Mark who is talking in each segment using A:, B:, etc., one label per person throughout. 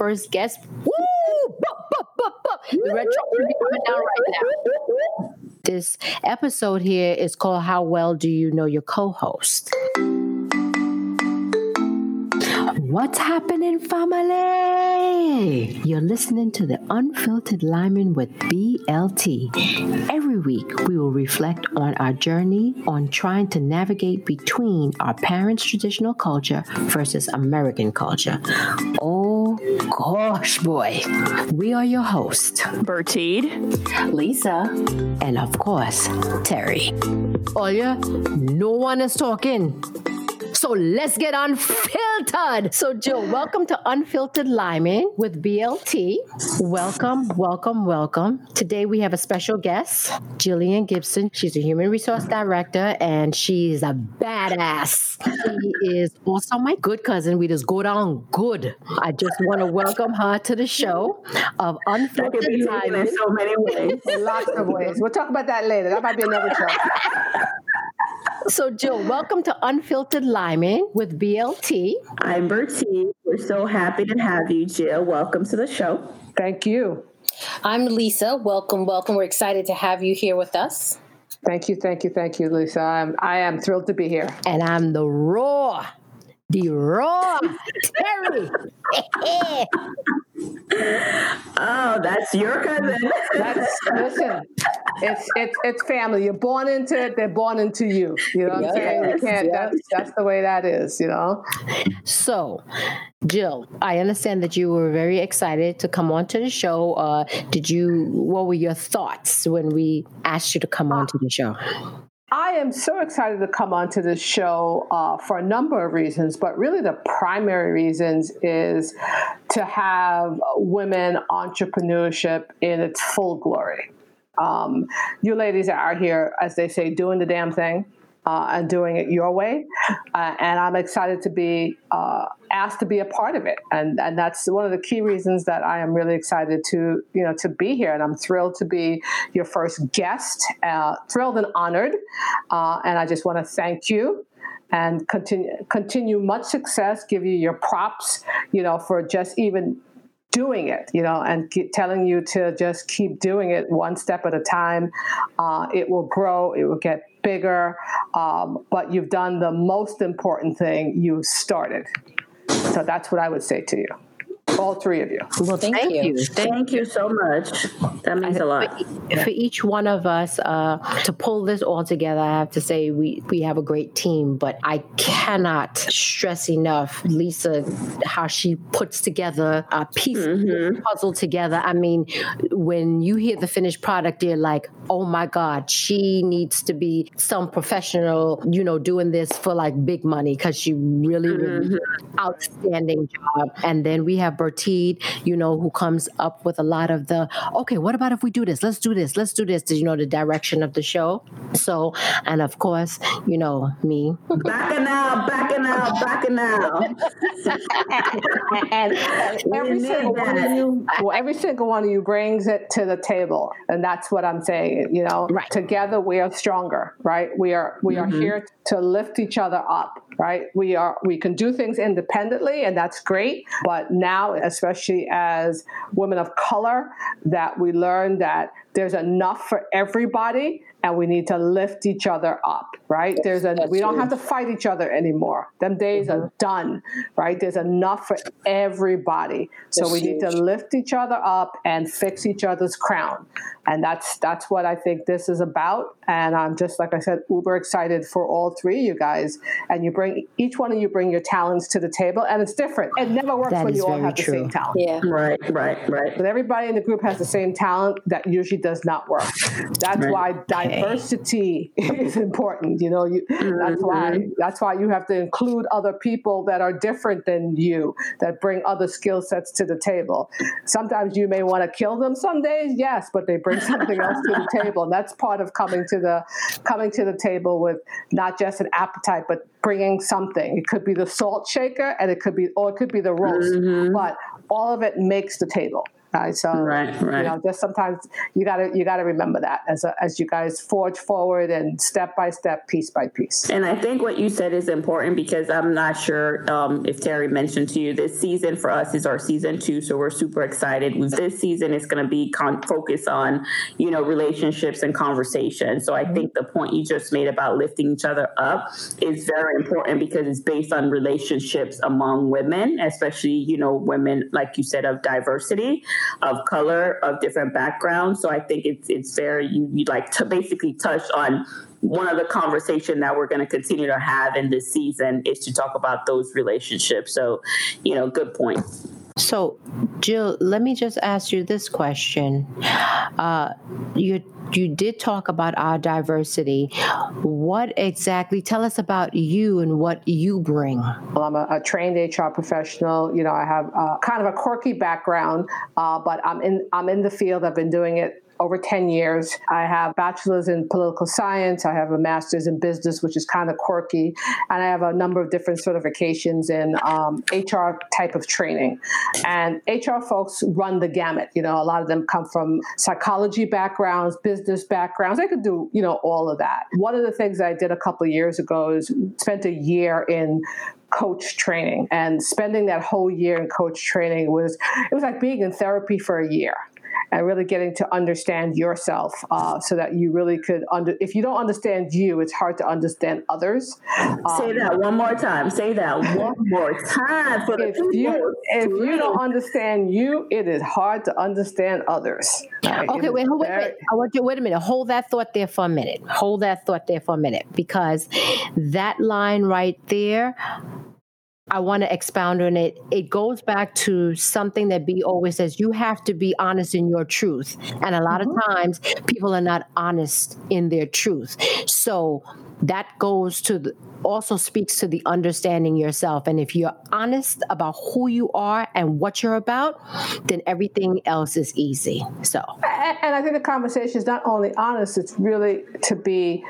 A: first guest. Woo! The red chocolate coming down right now. This episode here is called How Well Do You Know Your Co host? What's happening, family? You're listening to the Unfiltered Lyman with BLT. Every week, we will reflect on our journey on trying to navigate between our parents' traditional culture versus American culture. Oh gosh, boy. We are your hosts,
B: Bertide,
C: Lisa,
A: and of course, Terry. Oh, yeah? No one is talking. So let's get unfiltered. So, Jill, welcome to Unfiltered Lyman with BLT. Welcome, welcome, welcome. Today we have a special guest, Jillian Gibson. She's a human resource director and she's a badass. She is also my good cousin. We just go down good. I just want to welcome her to the show of Unfiltered Lyman.
C: in so many ways.
D: in lots of ways. We'll talk about that later. That might be another show.
A: So, Jill, welcome to Unfiltered Lyman with BLT.
C: I'm Bertie. We're so happy to have you, Jill. Welcome to the show.
D: Thank you.
E: I'm Lisa. Welcome, welcome. We're excited to have you here with us.
D: Thank you, thank you, thank you, Lisa. I'm, I am thrilled to be here.
A: And I'm the raw, the raw Terry.
C: Oh, that's your cousin.
D: That's listen. It's it's it's family. You're born into it. They're born into you. You know what I'm saying? You can't.
C: yes.
D: That's that's the way that is. You know.
A: So, Jill, I understand that you were very excited to come on to the show. Uh, did you? What were your thoughts when we asked you to come on to the show?
D: I am so excited to come onto this show uh, for a number of reasons, but really the primary reasons is to have women entrepreneurship in its full glory. Um, you ladies are here, as they say, doing the damn thing. Uh, and doing it your way, uh, and I'm excited to be uh, asked to be a part of it, and and that's one of the key reasons that I am really excited to you know to be here, and I'm thrilled to be your first guest, uh, thrilled and honored, uh, and I just want to thank you and continue continue much success. Give you your props, you know, for just even doing it, you know, and telling you to just keep doing it one step at a time. Uh, it will grow. It will get bigger. Um, but you've done the most important thing. You started. So that's what I would say to you, all three of you.
A: Well, thank, you.
C: Thank you so much. That means a lot.
A: For each one of us, uh, to pull this all together, I have to say we we have a great team. But I cannot stress enough, Lisa, how she puts together uh, a piece of mm-hmm. this puzzle together. I mean, when you hear the finished product, you're like, oh my God, she needs to be some professional, you know, doing this for like big money because she really, really did an outstanding job. And then we have Bertide, you know, who comes up with a lot of the, okay, what about if we do this? Let's do this. Let's do this. Did you know, the direction of the show. So, and of course, you know, me.
C: Backing out, backing out, backing out.
D: and, and every single one of you, well, every single one of you brings it to the table, and that's what I'm saying. You know,
A: Right.
D: together we are stronger, right? We are we are mm-hmm. here to lift each other up, right? We are we can do things independently, and that's great. But now, especially as women of color, that we learn that there's enough for everybody and we need to lift each other up right? There's a we don't have to fight each other anymore. Them days are done right? There's enough for everybody. So we need to lift each other up and fix each other's crown. And that's that's what i think this is about and i'm just like i said uber excited for all three of you guys. And you bring each one of you bring your talents to the table and it's different. It never works
A: That
D: when
A: is
D: you all
A: very
D: have the same talent.
E: Yeah.
C: Right, right, right.
D: but everybody in the group has the same talent that usually does not work. That's
C: Right.
D: why diversity is important you know? You, that's why mm-hmm. that's why you have to include other people that are different than you that bring other skill sets to the table. Sometimes you may want to kill them. Some days yes but they bring something else to the table and that's part of coming to the coming to the table with not just an appetite but bringing something. It could be the salt shaker and it could be or it could be the roast. Mm-hmm. But all of it makes the table Right. So
C: right, right.
D: you know, just sometimes you gotta you gotta remember that as a, as you guys forge forward and step by step, piece by piece.
C: And I think what you said is important because I'm not sure um, if Terry mentioned to you this season for us is our season two, so we're super excited. This season is going to be con- focused on you know relationships and conversation. So I mm-hmm. think the point you just made about lifting each other up is very important because it's based on relationships among women, especially you know women like you said of diversity of color, of different backgrounds. So I think it's it's very you, you like to basically touch on one of the conversation that we're going to continue to have in this season is to talk about those relationships. So, you know, good point.
A: So, Jill, let me just ask you this question. Uh, you you did talk about our diversity. What exactly? Tell us about you and what you bring.
D: Well, I'm a, a trained HR professional. You know, I have uh, kind of a quirky background, uh, but I'm in I'm in the field. I've been doing it over 10 years. I have bachelor's in political science. I have a master's in business, which is kind of quirky. And I have a number of different certifications in um, HR type of training. And HR folks run the gamut. You know, a lot of them come from psychology backgrounds, business backgrounds. They could do, you know, all of that. One of the things I did a couple of years ago is spent a year in coach training and spending that whole year in coach training was it was like being in therapy for a year and really getting to understand yourself uh, so that you really could under if you don't understand you it's hard to understand others.
C: Um, say that one more time. Say that one more time for
D: if you if you don't understand you it is hard to understand others.
A: Right? okay wait, wait, wait, i want you wait a minute. Hold that thought there for a minute. Hold that thought there for a minute. Because that line right there I want to expound on it. It goes back to something that B always says you have to be honest in your truth. And a lot mm-hmm. of times people are not honest in their truth. So that goes to the, also speaks to the understanding yourself. And if you're honest about who you are and what you're about, then everything else is easy. So,
D: and I think the conversation is not only honest, it's really to be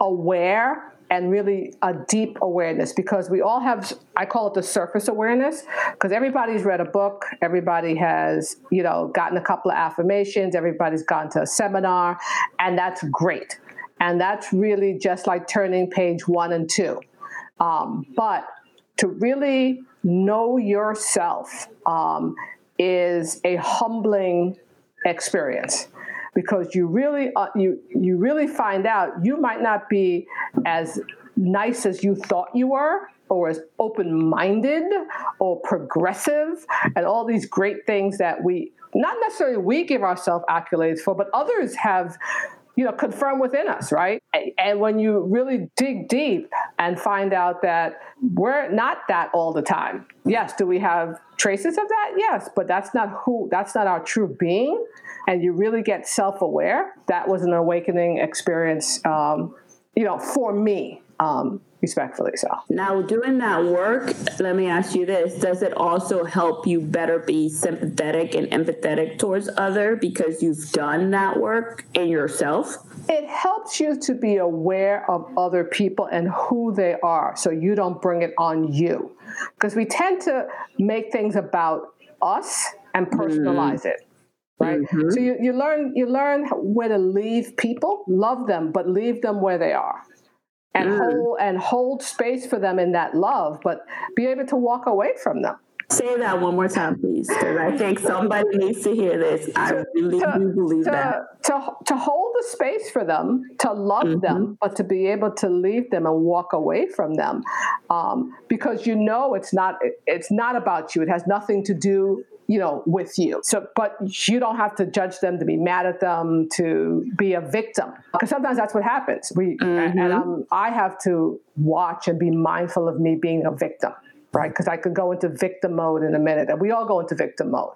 D: aware and really a deep awareness because we all have i call it the surface awareness because everybody's read a book everybody has you know gotten a couple of affirmations everybody's gone to a seminar and that's great. And that's really just like turning page one and two. Um, but to really know yourself um, is a humbling experience because you really uh, you you really find out you might not be as nice as you thought you were or as open-minded or progressive and all these great things that we not necessarily we give ourselves accolades for but others have you know confirm within us right? And when you really dig deep and find out that we're not that all the time. Yes do we have traces of that? Yes but that's not who that's not our true being. And you really get self-aware. That was an awakening experience um, you know for me um, respectfully so.
C: Now doing that work let me ask you this does it also help you better be sympathetic and empathetic towards other because you've done that work in yourself?
D: It helps you to be aware of other people and who they are so you don't bring it on you. Because we tend to make things about us and personalize mm. it right? Mm-hmm. so you, you learn you learn where to leave people love them but leave them where they are and mm. hold and hold space for them in that love but be able to walk away from them
C: Say that one more time, please, because I think somebody needs to hear this. I really to, do believe
D: to,
C: that.
D: To, to hold the space for them, to love mm-hmm. them, but to be able to leave them and walk away from them, um, because you know it's not it's not about you. It has nothing to do you know with you so but you don't have to judge them to be mad at them to be a victim because sometimes that's what happens we mm-hmm. and um, i have to watch and be mindful of me being a victim right? Because I could go into victim mode in a minute, and we all go into victim mode.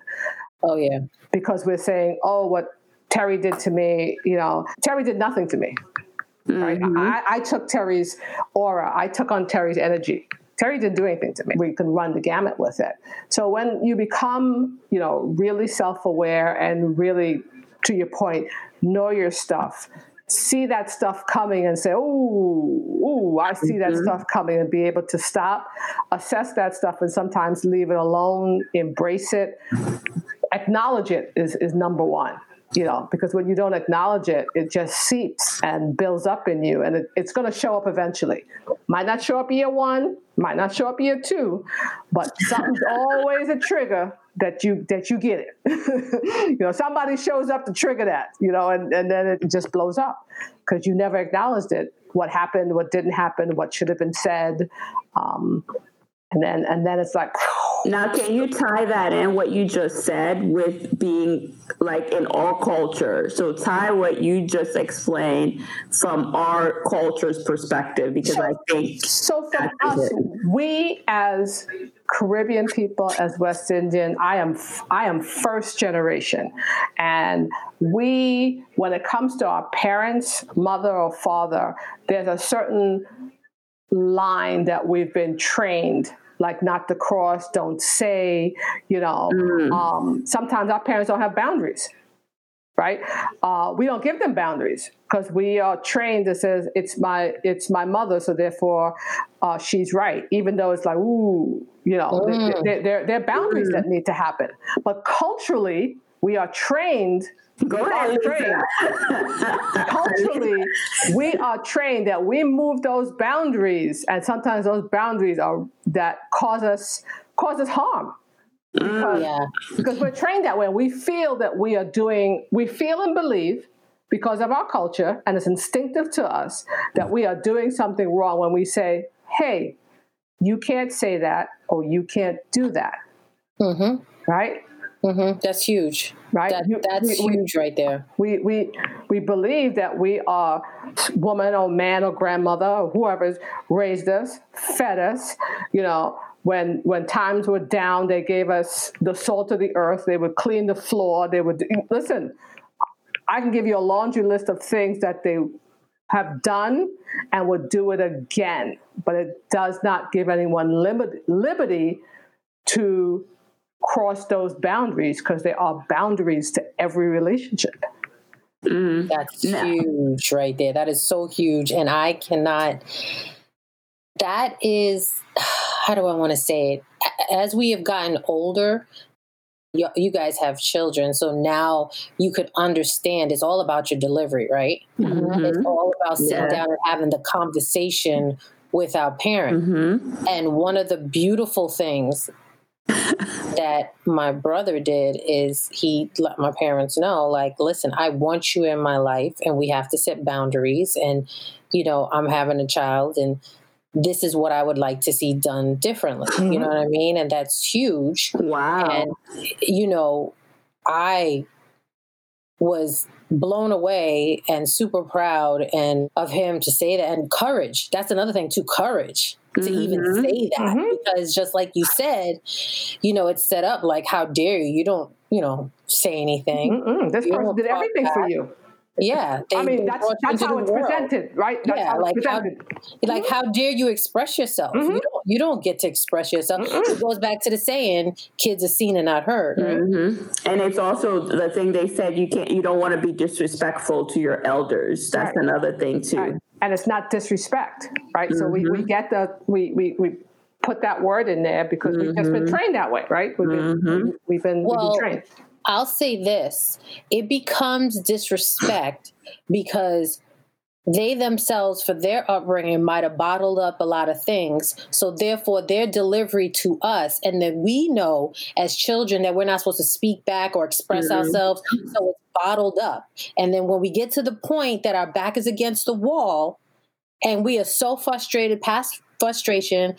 A: Oh yeah,
D: because we're saying, oh, what Terry did to me, you know, Terry did nothing to me. Mm-hmm. I, I took Terry's aura. I took on Terry's energy. Terry didn't do anything to me. We can run the gamut with it. So when you become, you know, really self-aware and really, to your point, know your stuff, see that stuff coming and say, "Oh, ooh, I see that mm-hmm. stuff coming," and be able to stop, assess that stuff, and sometimes leave it alone, embrace it, acknowledge it is, is number one you know, because when you don't acknowledge it, it just seeps and builds up in you, and it, it's going to show up eventually. Might not show up year one, might not show up year two, but something's always a trigger that you that you get it. you know, somebody shows up to trigger that, you know, and, and then it just blows up because you never acknowledged it. What happened, what didn't happen, what should have been said, um, and then and then it's like
C: now can you tie that in what you just said with being like in all cultures so tie what you just explained from our culture's perspective because so, i think
D: so for us we as caribbean people as west indian i am i am first generation. And we when it comes to our parents mother or father there's a certain line that we've been trained like not to cross, don't say, you know. Mm. Um, sometimes our parents don't have boundaries, right? Uh, we don't give them boundaries because we are trained that says it's my it's my mother, so therefore uh, she's right, even though it's like ooh, you know, mm. there, there, there, are boundaries mm. that need to happen. But culturally, we are trained Go ahead, Culturally, we are trained that we move those boundaries, and sometimes those boundaries are that cause us cause us harm. Because, yeah. because we're trained that way. We feel that we are doing, we feel and believe because of our culture, and it's instinctive to us that we are doing something wrong when we say, hey, you can't say that or you can't do that. Mm-hmm. Right?
B: Mm-hmm. That's huge, right? That, that's we, huge right there.
D: We we we believe that we are woman or man or grandmother or whoever's raised us, fed us. You know, when when times were down, they gave us the salt of the earth. They would clean the floor. They would listen. I can give you a laundry list of things that they have done and would do it again, but it does not give anyone liberty to cross those boundaries because there are boundaries to every relationship.
B: Mm, That's no. huge right there. That is so huge. And I cannot, that is, how do I want to say it? As we have gotten older, you, you guys have children, so now you could understand it's all about your delivery, right? Mm-hmm. It's all about sitting yeah. down and having the conversation with our parent. Mm-hmm. And one of the beautiful things that my brother did is he let my parents know like listen i want you in my life and we have to set boundaries and you know i'm having a child and this is what i would like to see done differently. Mm-hmm. you know what i mean? And that's huge.
C: Wow.
B: And you know i was blown away and super proud and of him to say that. And courage that's another thing too courage to mm-hmm. even say that mm-hmm. because just like you said you know it's set up like how dare you you don't you know say anything
D: Mm-mm. this person did everything back. for you
B: yeah,
D: I mean that's that's how it's world. presented, right? That's
B: yeah, like how, like how dare you express yourself? Mm-hmm. You don't you don't get to express yourself. Mm-hmm. It goes back to the saying, "Kids are seen and not heard." Right?
C: Mm-hmm. And it's also the thing they said you can't you don't want to be disrespectful to your elders. That's right. another thing too. Right.
D: And it's not disrespect, right? So we, we mm-hmm. get the we we we put that word in there because we've just been mm-hmm. trained that way, right? We've been, mm-hmm. we've been, well, we've been trained.
B: I'll say this it becomes disrespect because they themselves, for their upbringing, might have bottled up a lot of things. So, therefore, their delivery to us, and that we know as children that we're not supposed to speak back or express mm-hmm. ourselves. So, it's bottled up. And then when we get to the point that our back is against the wall and we are so frustrated past frustration,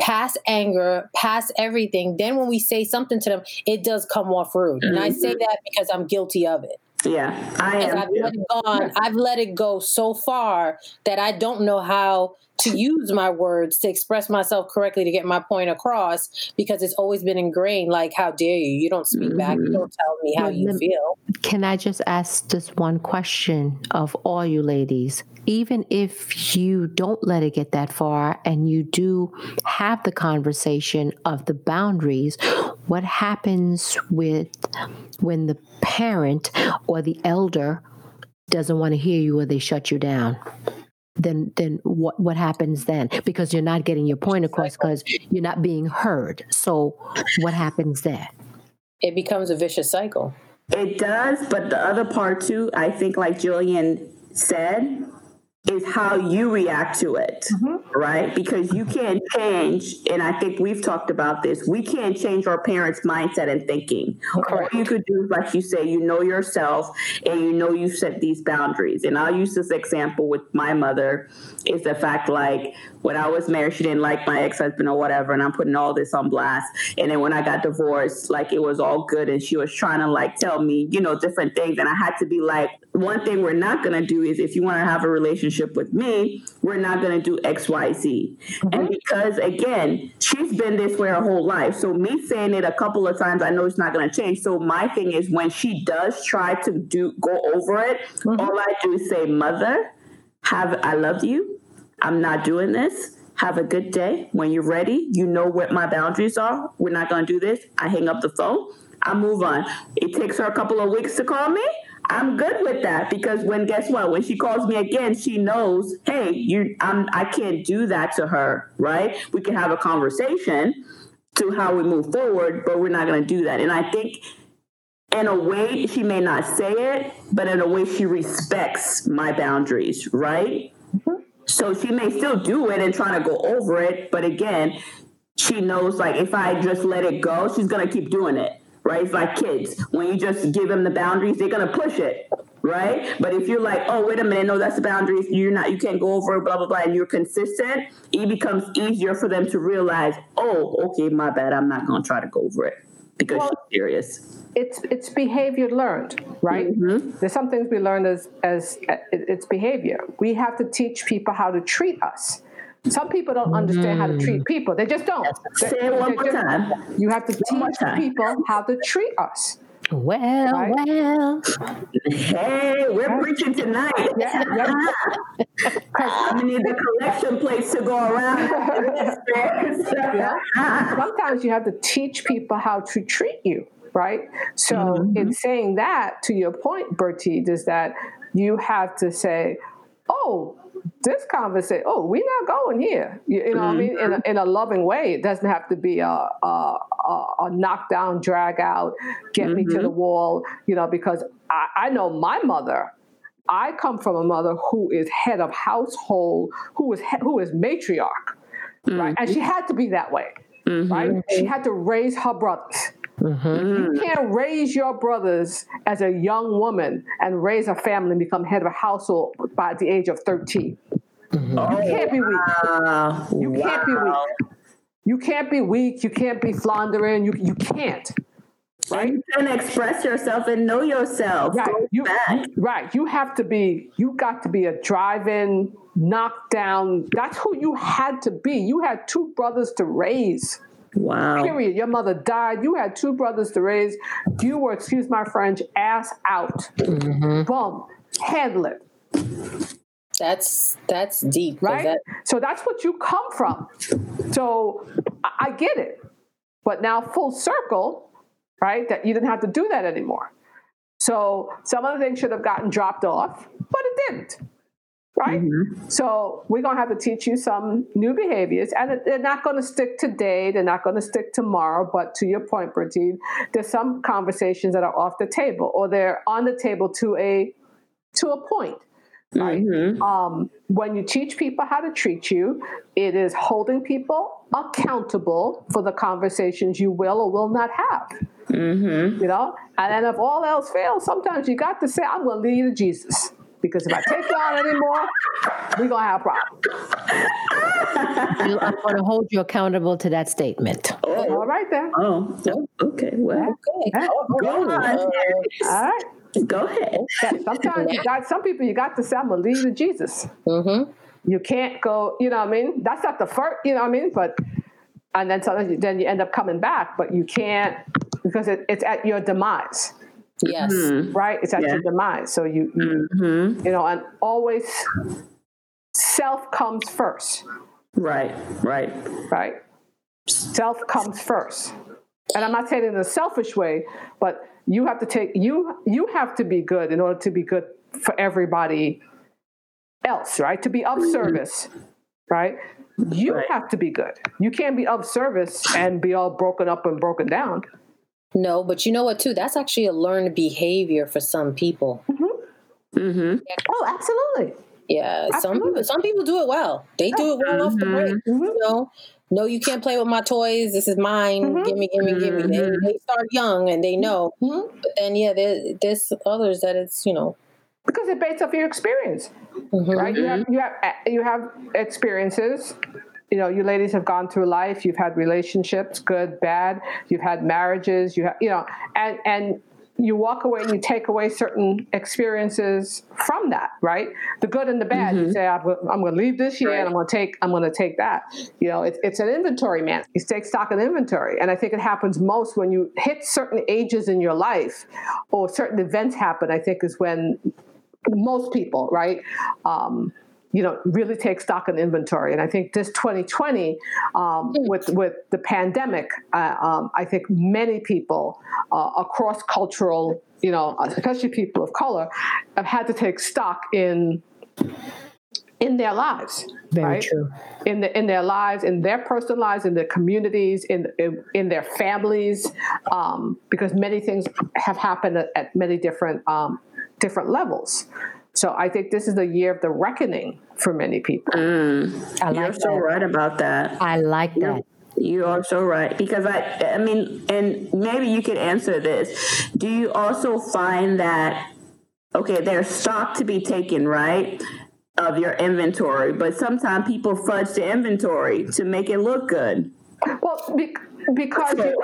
B: past anger, past everything, then when we say something to them, it does come off rude. Mm-hmm. And I say mm-hmm. that because I'm guilty of it.
C: Yeah, I am.
B: I've let it gone. I've let it go so far that I don't know how to use my words to express myself correctly to get my point across because it's always been ingrained like how dare you you don't speak mm-hmm. back you mm-hmm. don't tell me how you feel
A: can i just ask just one question of all you ladies even if you don't let it get that far and you do have the conversation of the boundaries what happens with when the parent or the elder doesn't want to hear you or they shut you down? Then then what what happens then? Because you're not getting your point across because you're not being heard. So what happens there?
E: It becomes a vicious cycle.
C: It does, but the other part too, I think, like Jillian said, is how you react to it, mm-hmm. right? Because you can't change, and I think we've talked about this. We can't change our parents' mindset and thinking. Correct. All you could do is, like you say, you know yourself, and you know you set these boundaries. And I'll use this example with my mother. Is the fact like when I was married, she didn't like my ex husband or whatever, and I'm putting all this on blast. And then when I got divorced, like it was all good, and she was trying to like tell me, you know, different things, and I had to be like, one thing we're not gonna do is if you want to have a relationship with me, we're not going to do X, Y, Z. Mm-hmm. And because again, she's been this way her whole life. So me saying it a couple of times, I know it's not going to change. So my thing is when she does try to do go over it, mm-hmm. all I do is say, "Mother, have I love you. I'm not doing this." Have a good day. When you're ready, you know what my boundaries are. We're not going to do this. I hang up the phone. I move on. It takes her a couple of weeks to call me. I'm good with that because when guess what? When she calls me again, she knows, hey, you I'm I can't do that to her, right? We can have a conversation to how we move forward, but we're not gonna do that. And I think in a way she may not say it, but in a way she respects my boundaries, right? Mm-hmm. So she may still do it and try to go over it, but again, she knows like if I just let it go, she's gonna keep doing it right? It's like kids. When you just give them the boundaries, they're gonna push it, right? But if you're like, oh, wait a minute, no, that's the boundaries. You're not, you can't go over, blah blah blah, and you're consistent. It becomes easier for them to realize, oh, okay, my bad. I'm not gonna try to go over it because well, she's serious.
D: It's it's behavior learned, right? Mm-hmm. There's some things we learn as as it's behavior. We have to teach people how to treat us. Some people don't understand how to treat mm. people. They just don't.
C: Say it one more time.
D: You have to teach people how to treat us.
A: Well, right? well.
C: Hey, we're right. preaching tonight. Yeah, yeah. I need the collection plates to go around.
D: yeah. Sometimes you have to teach people how to treat you, right? So, mm-hmm. in saying that, to your point, Bertie, is that you have to say, oh, this conversation, oh, we're not going here. You, you know mm-hmm. what I mean? In a, in a loving way. It doesn't have to be a, a, a, a knockdown, drag out, get mm-hmm. me to the mm-hmm. wall, you know, because I, I know my mother. I come from a mother who is head of household, who is who is matriarch, mm-hmm. right? And she had to be that way, mm-hmm. right? She had to raise her brothers. Mm-hmm. You can't raise your brothers as a young woman and raise a family and become head of a household by the age of 13. Mm-hmm. Oh, you can't be weak. You wow. can't be weak. You can't be weak. You can't be floundering. You, you can't.
C: Right? You can express yourself and know yourself.
D: Right. You, right. You have to be, you got to be a drive-in, knockdown. That's who you had to be. You had two brothers to raise.
C: Wow.
D: Period. Your mother died. You had two brothers to raise. You were, excuse my French, ass out. Mm-hmm. Boom. Handle it.
E: That's that's deep,
D: right?
E: That-
D: so that's what you come from. So I, I get it, but now full circle, right? That you didn't have to do that anymore. So some of the things should have gotten dropped off, but it didn't right? Mm-hmm. So we're going to have to teach you some new behaviors, and they're not going to stick today. They're not going to stick tomorrow. But to your point, Bertine, there's some conversations that are off the table, or they're on the table to a to a point. Right. Mm-hmm. Um, when you teach people how to treat you, it is holding people accountable for the conversations you will or will not have. Mm-hmm. You know, and then if all else fails, sometimes you got to say, "I'm going to lead you to Jesus." Because if I take you on anymore, we're gonna have problems.
A: I'm going to hold you accountable to that statement.
D: Oh, all right then.
C: Oh, okay. Well, okay. Go on.
D: All right.
C: Go ahead.
D: Sometimes you got some people. You got to say, "I'm gonna lead to Jesus." Mm-hmm. You can't go. You know what I mean? That's not the first. You know what I mean? But and then sometimes you, then you end up coming back, but you can't because it, it's at your demise.
E: Yes. Mm-hmm.
D: Right? It's at yeah. your demise. So you, you, mm-hmm. you know, and always self comes first.
C: Right, right.
D: Right? Self comes first. And I'm not saying it in a selfish way, but you have to take you you have to be good in order to be good for everybody else, right? To be of mm-hmm. service, right? You right. have to be good. You can't be of service and be all broken up and broken down.
E: No, but you know what, too? That's actually a learned behavior for some people.
D: Mm-hmm. Mm-hmm. Oh, absolutely.
E: Yeah, absolutely. some people some people do it well. They do it well mm-hmm. off the break. Mm-hmm. You know, no, you can't play with my toys. This is mine. Mm-hmm. Give me, give me, give me. They, mm-hmm. they start young and they know. Mm-hmm. But then, yeah, there, there's others that it's you know
D: because it's based off your experience, mm-hmm. right? You have you have you have experiences. You know, you ladies have gone through life. You've had relationships, good, bad. You've had marriages. You have, you know, and and you walk away and you take away certain experiences from that, right? The good and the bad. Mm-hmm. You say, I'm, going to leave this year right. and I'm going to take, I'm going to take that. You know, it's, it's an inventory, man. You take stock of inventory. And I think it happens most when you hit certain ages in your life or certain events happen, I think is when most people, right? Um, you know, really take stock in inventory. And I think this 2020, um, hmm. with with the pandemic, uh, um, I think many people uh, across cultural, you know, especially people of color, have had to take stock in in their lives.
A: Very
D: right?
A: true.
D: In the in their lives, in their personal lives, in their communities, in in, in their families, um, because many things have happened at, at many different um, different levels. So I think this is the year of the reckoning for many people.
C: Mm, I like you're that. so right about that.
A: I like that.
C: You are so right because I, I mean, and maybe you could answer this. Do you also find that okay, there's stock to be taken, right, of your inventory, but sometimes people fudge the inventory to make it look good.
D: Well, because you,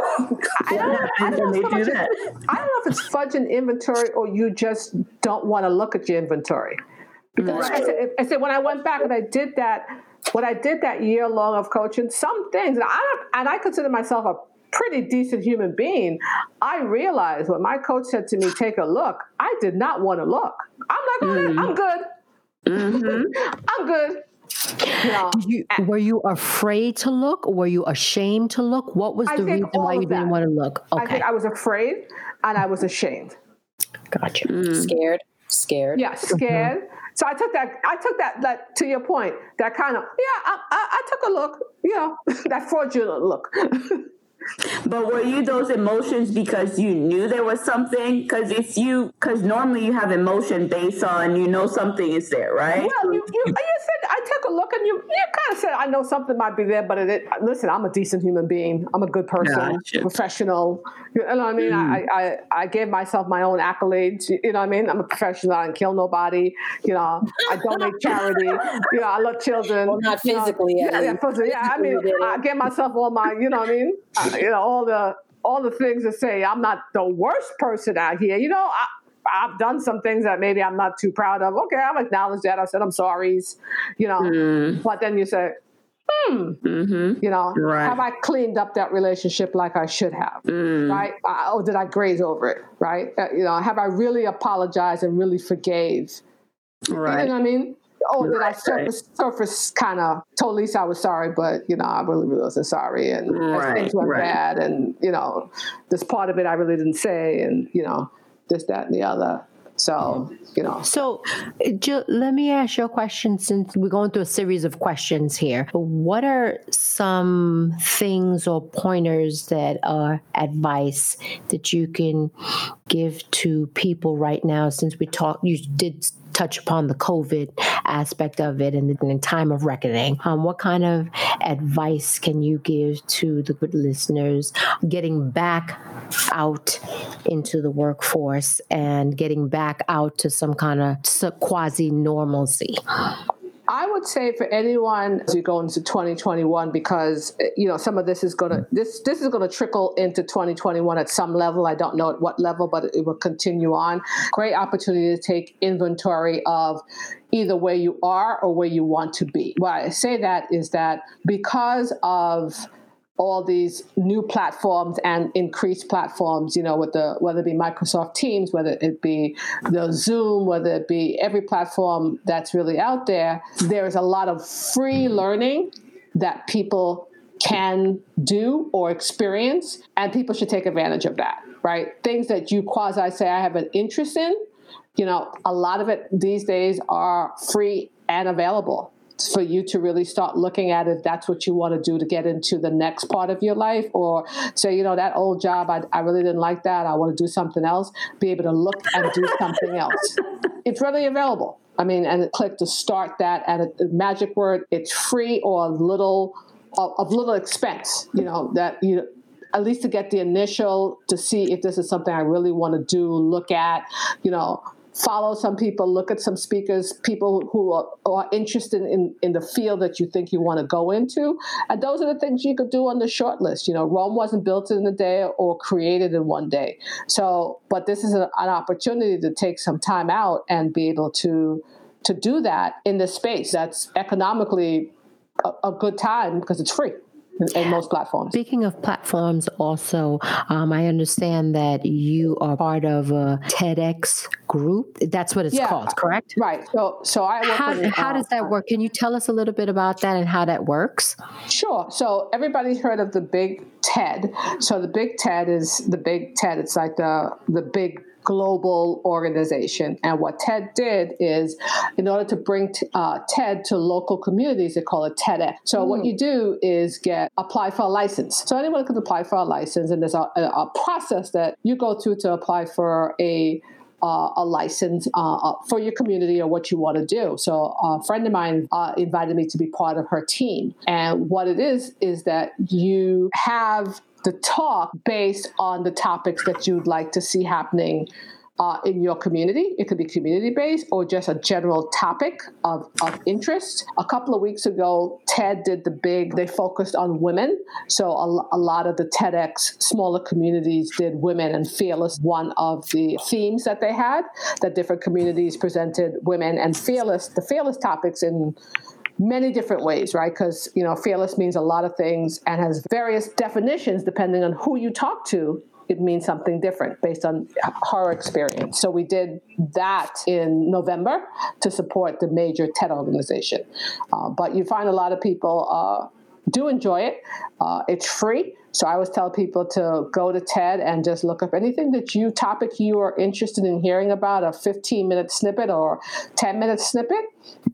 D: I, don't, I, don't know do I don't know if it's fudging inventory or you just don't want to look at your inventory. Because I said, I said when I went back and I did that, when I did that year long of coaching, some things, and I and I consider myself a pretty decent human being. I realized when my coach said to me, "Take a look," I did not want to look. I'm not going. Mm-hmm. I'm good. Mm-hmm. I'm good.
A: You, were you afraid to look or were you ashamed to look? What was the reason why you didn't want to look?
D: Okay. I think I was afraid and I was ashamed.
A: Gotcha.
E: Mm. Scared. Scared.
D: Yeah, scared. Mm-hmm. So I took that. I took that. That to your point. That kind of yeah. I, I, I took a look. You know, that fraudulent look.
C: But were you those emotions because you knew there was something? Because if you, because normally you have emotion based on you know something is there, right?
D: Well, you, you, you said I took a look and you, you kind of said I know something might be there, but it, listen, I'm a decent human being. I'm a good person, professional. You know what I mean? Mm. I, I I gave myself my own accolades. You know what I mean? I'm a professional. I don't kill nobody. You know, I donate charity. You know, I love children.
E: Well, not physically.
D: You know, yeah, yeah, yeah, I mean, I gave myself all my. You know what I mean? you know all the all the things to say I'm not the worst person out here. You know, I, I've done some things that maybe I'm not too proud of. Okay, I've acknowledged that. I said I'm sorry's, you know. Mm. But then you say, hmm, mm-hmm. you know, right. have I cleaned up that relationship like I should have? Mm. Right? Uh, or did I graze over it? Right? Uh, you know, have I really apologized and really forgave? Right. You know what I mean? oh, did I surface, right. surface kind of told Lisa I was sorry, but you know I really, really wasn't sorry, and right, things went right. bad, and you know this part of it I really didn't say, and you know this, that, and the other. So, you know.
A: So, Jill, let me ask you a question since we're going through a series of questions here. What are some things or pointers that are advice that you can give to people right now since we talked, you did touch upon the COVID aspect of it and the time of reckoning. Um, what kind of advice can you give to the good listeners getting back out into the workforce and getting back out to some kind of quasi normalcy?
D: I would say for anyone as you go into 2021, because you know some of this is to this this is going to trickle into 2021 at some level. I don't know at what level, but it will continue on. Great opportunity to take inventory of either where you are or where you want to be. Why I say that is that because of all these new platforms and increased platforms, you know, with the whether it be Microsoft Teams, whether it be the Zoom, whether it be every platform that's really out there, there is a lot of free learning that people can do or experience, and people should take advantage of that, right? Things that you quasi say I have an interest in, you know, a lot of it these days are free and available for you to really start looking at if that's what you want to do to get into the next part of your life or say you know that old job I, I really didn't like that i want to do something else be able to look and do something else. It's readily available. I mean and click to start that at a, magic word. It's free or a little of, of little expense you know that you at least to get the initial to see if this is something I really want to do, look at, you know, follow some people, look at some speakers, people who are, are, interested in, in the field that you think you want to go into. And those are the things you could do on the short list. You know, Rome wasn't built in a day or created in one day. So, but this is a, an opportunity to take some time out and be able to to do that in the space that's economically a, a good time because it's free in, most platforms.
A: Speaking of platforms, also, um, I understand that you are part of a TEDx group. That's what it's yeah, called, correct?
D: Right. So, so I
A: how, in, how uh, does that work? Can you tell us a little bit about that and how that works?
D: Sure. So everybody's heard of the Big TED. So the Big TED is the Big TED. It's like the the big global organization. And what TED did is, in order to bring t- uh, TED to local communities, they call it TEDx. So mm. what you do is get apply for a license. So anyone can apply for a license, and there's a, a, a process that you go through to apply for a uh, a license uh, uh for your community or what you want to do. So a friend of mine uh, invited me to be part of her team, and what it is is that you have the talk based on the topics that you'd like to see happening uh, in your community. It could be community based or just a general topic of, of interest. A couple of weeks ago, TED did the big, they focused on women. So a, a lot of the TEDx smaller communities did women and fearless, one of the themes that they had, that different communities presented women and fearless, the fearless topics in many different ways, right? Because, you know, fearless means a lot of things and has various definitions depending on who you talk to. It means something different based on her experience. So we did that in November to support the major TED organization. Uh, but you find a lot of people uh, do enjoy it. Uh, it's free. So I always tell people to go to TED and just look up anything that you topic you are interested in hearing about, a 15 minute snippet or 10 minute snippet.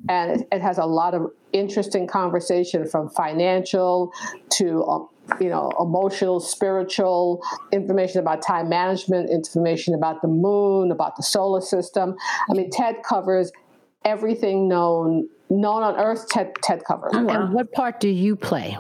D: And it, it has a lot of interesting conversation from financial to um, you know emotional spiritual information about time management information about the moon about the solar system. I mean ted covers everything known known on earth ted ted covers.
A: Oh, wow. and what part do you play?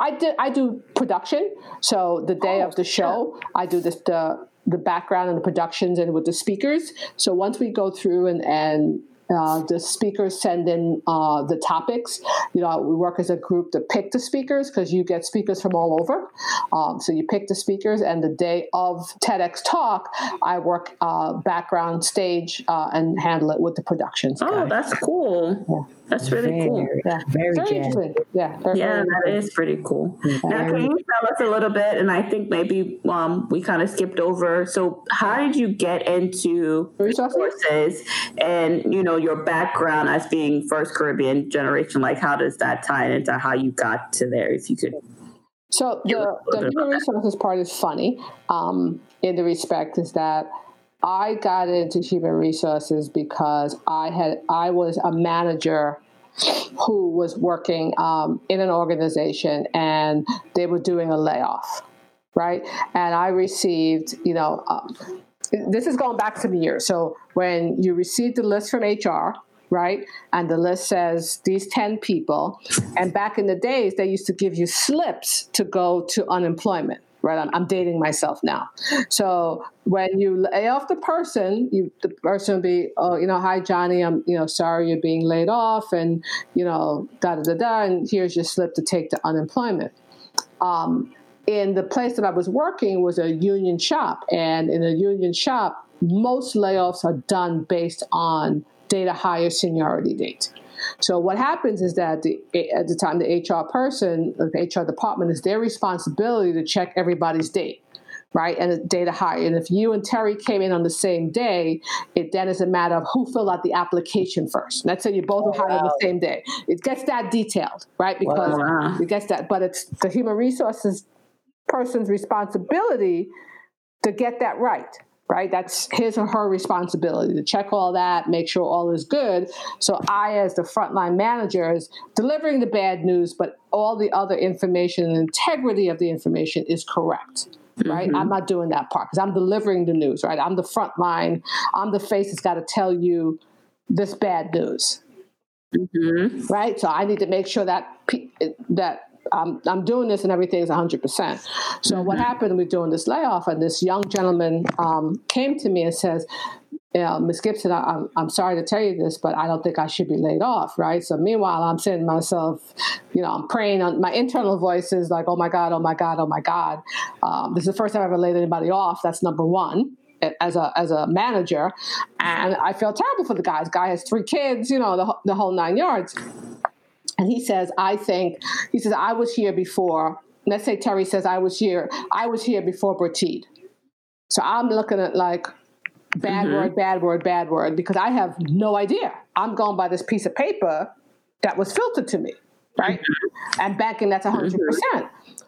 D: I did i do production. So the day oh, of the oh, show sure. i do this the the background and the productions and with the speakers. So once we go through and and uh, the speakers send in uh, the topics. You know, we work as a group to pick the speakers because you get speakers from all over. Um, so you pick the speakers, and the day of TEDx talk, I work uh, background stage uh, and handle it with the productions.
C: Oh, that's cool. Yeah. That's really very, cool.
D: Yeah, very, very interesting. Yeah,
C: very, yeah, that is pretty cool. Now, can you tell us a little bit? And I think maybe um, we kind of skipped over. So, how did you get into resources and you know your background as being first Caribbean generation? Like, how does that tie into how you got to there? If you could.
D: So the, the human resources part is funny um, in the respect is that I got into human resources because I had I was a manager who was working um, in an organization and they were doing a layoff, right? And I received, you know, um, this is going back some years. So when you receive the list from HR, right? And the list says these 10 people. And back in the days, they used to give you slips to go to unemployment right? I'm, I'm, dating myself now. So when you lay off the person, you, the person will be, oh, you know, hi Johnny, I'm, you know, sorry you're being laid off, and you know, da da da da, and here's your slip to take to unemployment. Um, in the place that I was working was a union shop, and in a union shop, most layoffs are done based on data hire seniority date. So what happens is that the, at the time the HR person, the HR department, is their responsibility to check everybody's date right? And the data hire. And if you and Terry came in on the same day, it then is a matter of who filled out the application first. Let's say you both oh, were hired wow. on the same day. It gets that detailed, right? Because wow. it gets that, but it's the human resources person's responsibility to get that right right? That's his or her responsibility to check all that, make sure all is good. So I, as the frontline manager, is delivering the bad news, but all the other information and integrity of the information is correct. Right, mm-hmm. I'm not doing that part because I'm delivering the news. Right, I'm the front line. I'm the face that's got to tell you this bad news. Mm-hmm. Right, so I need to make sure that that I'm, I'm doing this and everything is 100%. So mm-hmm. what happened we're doing this layoff and this young gentleman um, came to me and says, yeah, Ms. Gibson, I, am I'm sorry to tell you this, but I don't think I should be laid off, right? So meanwhile, I'm saying to myself, you know, I'm praying on my internal voice is like, oh my God, oh my God, oh my God. Um, this is the first time I've ever laid anybody off. That's number one as a as a manager, and I feel terrible for the guy. This guy has three kids, you know, the, the whole nine yards. And he says, I think, he says, I was here before. Let's say Terry says, I was here. I was here before Bertide. So I'm looking at like, bad mm-hmm. word, bad word, bad word, because I have no idea. I'm going by this piece of paper that was filtered to me, right? Mm-hmm. And banking that's 100%. Mm-hmm.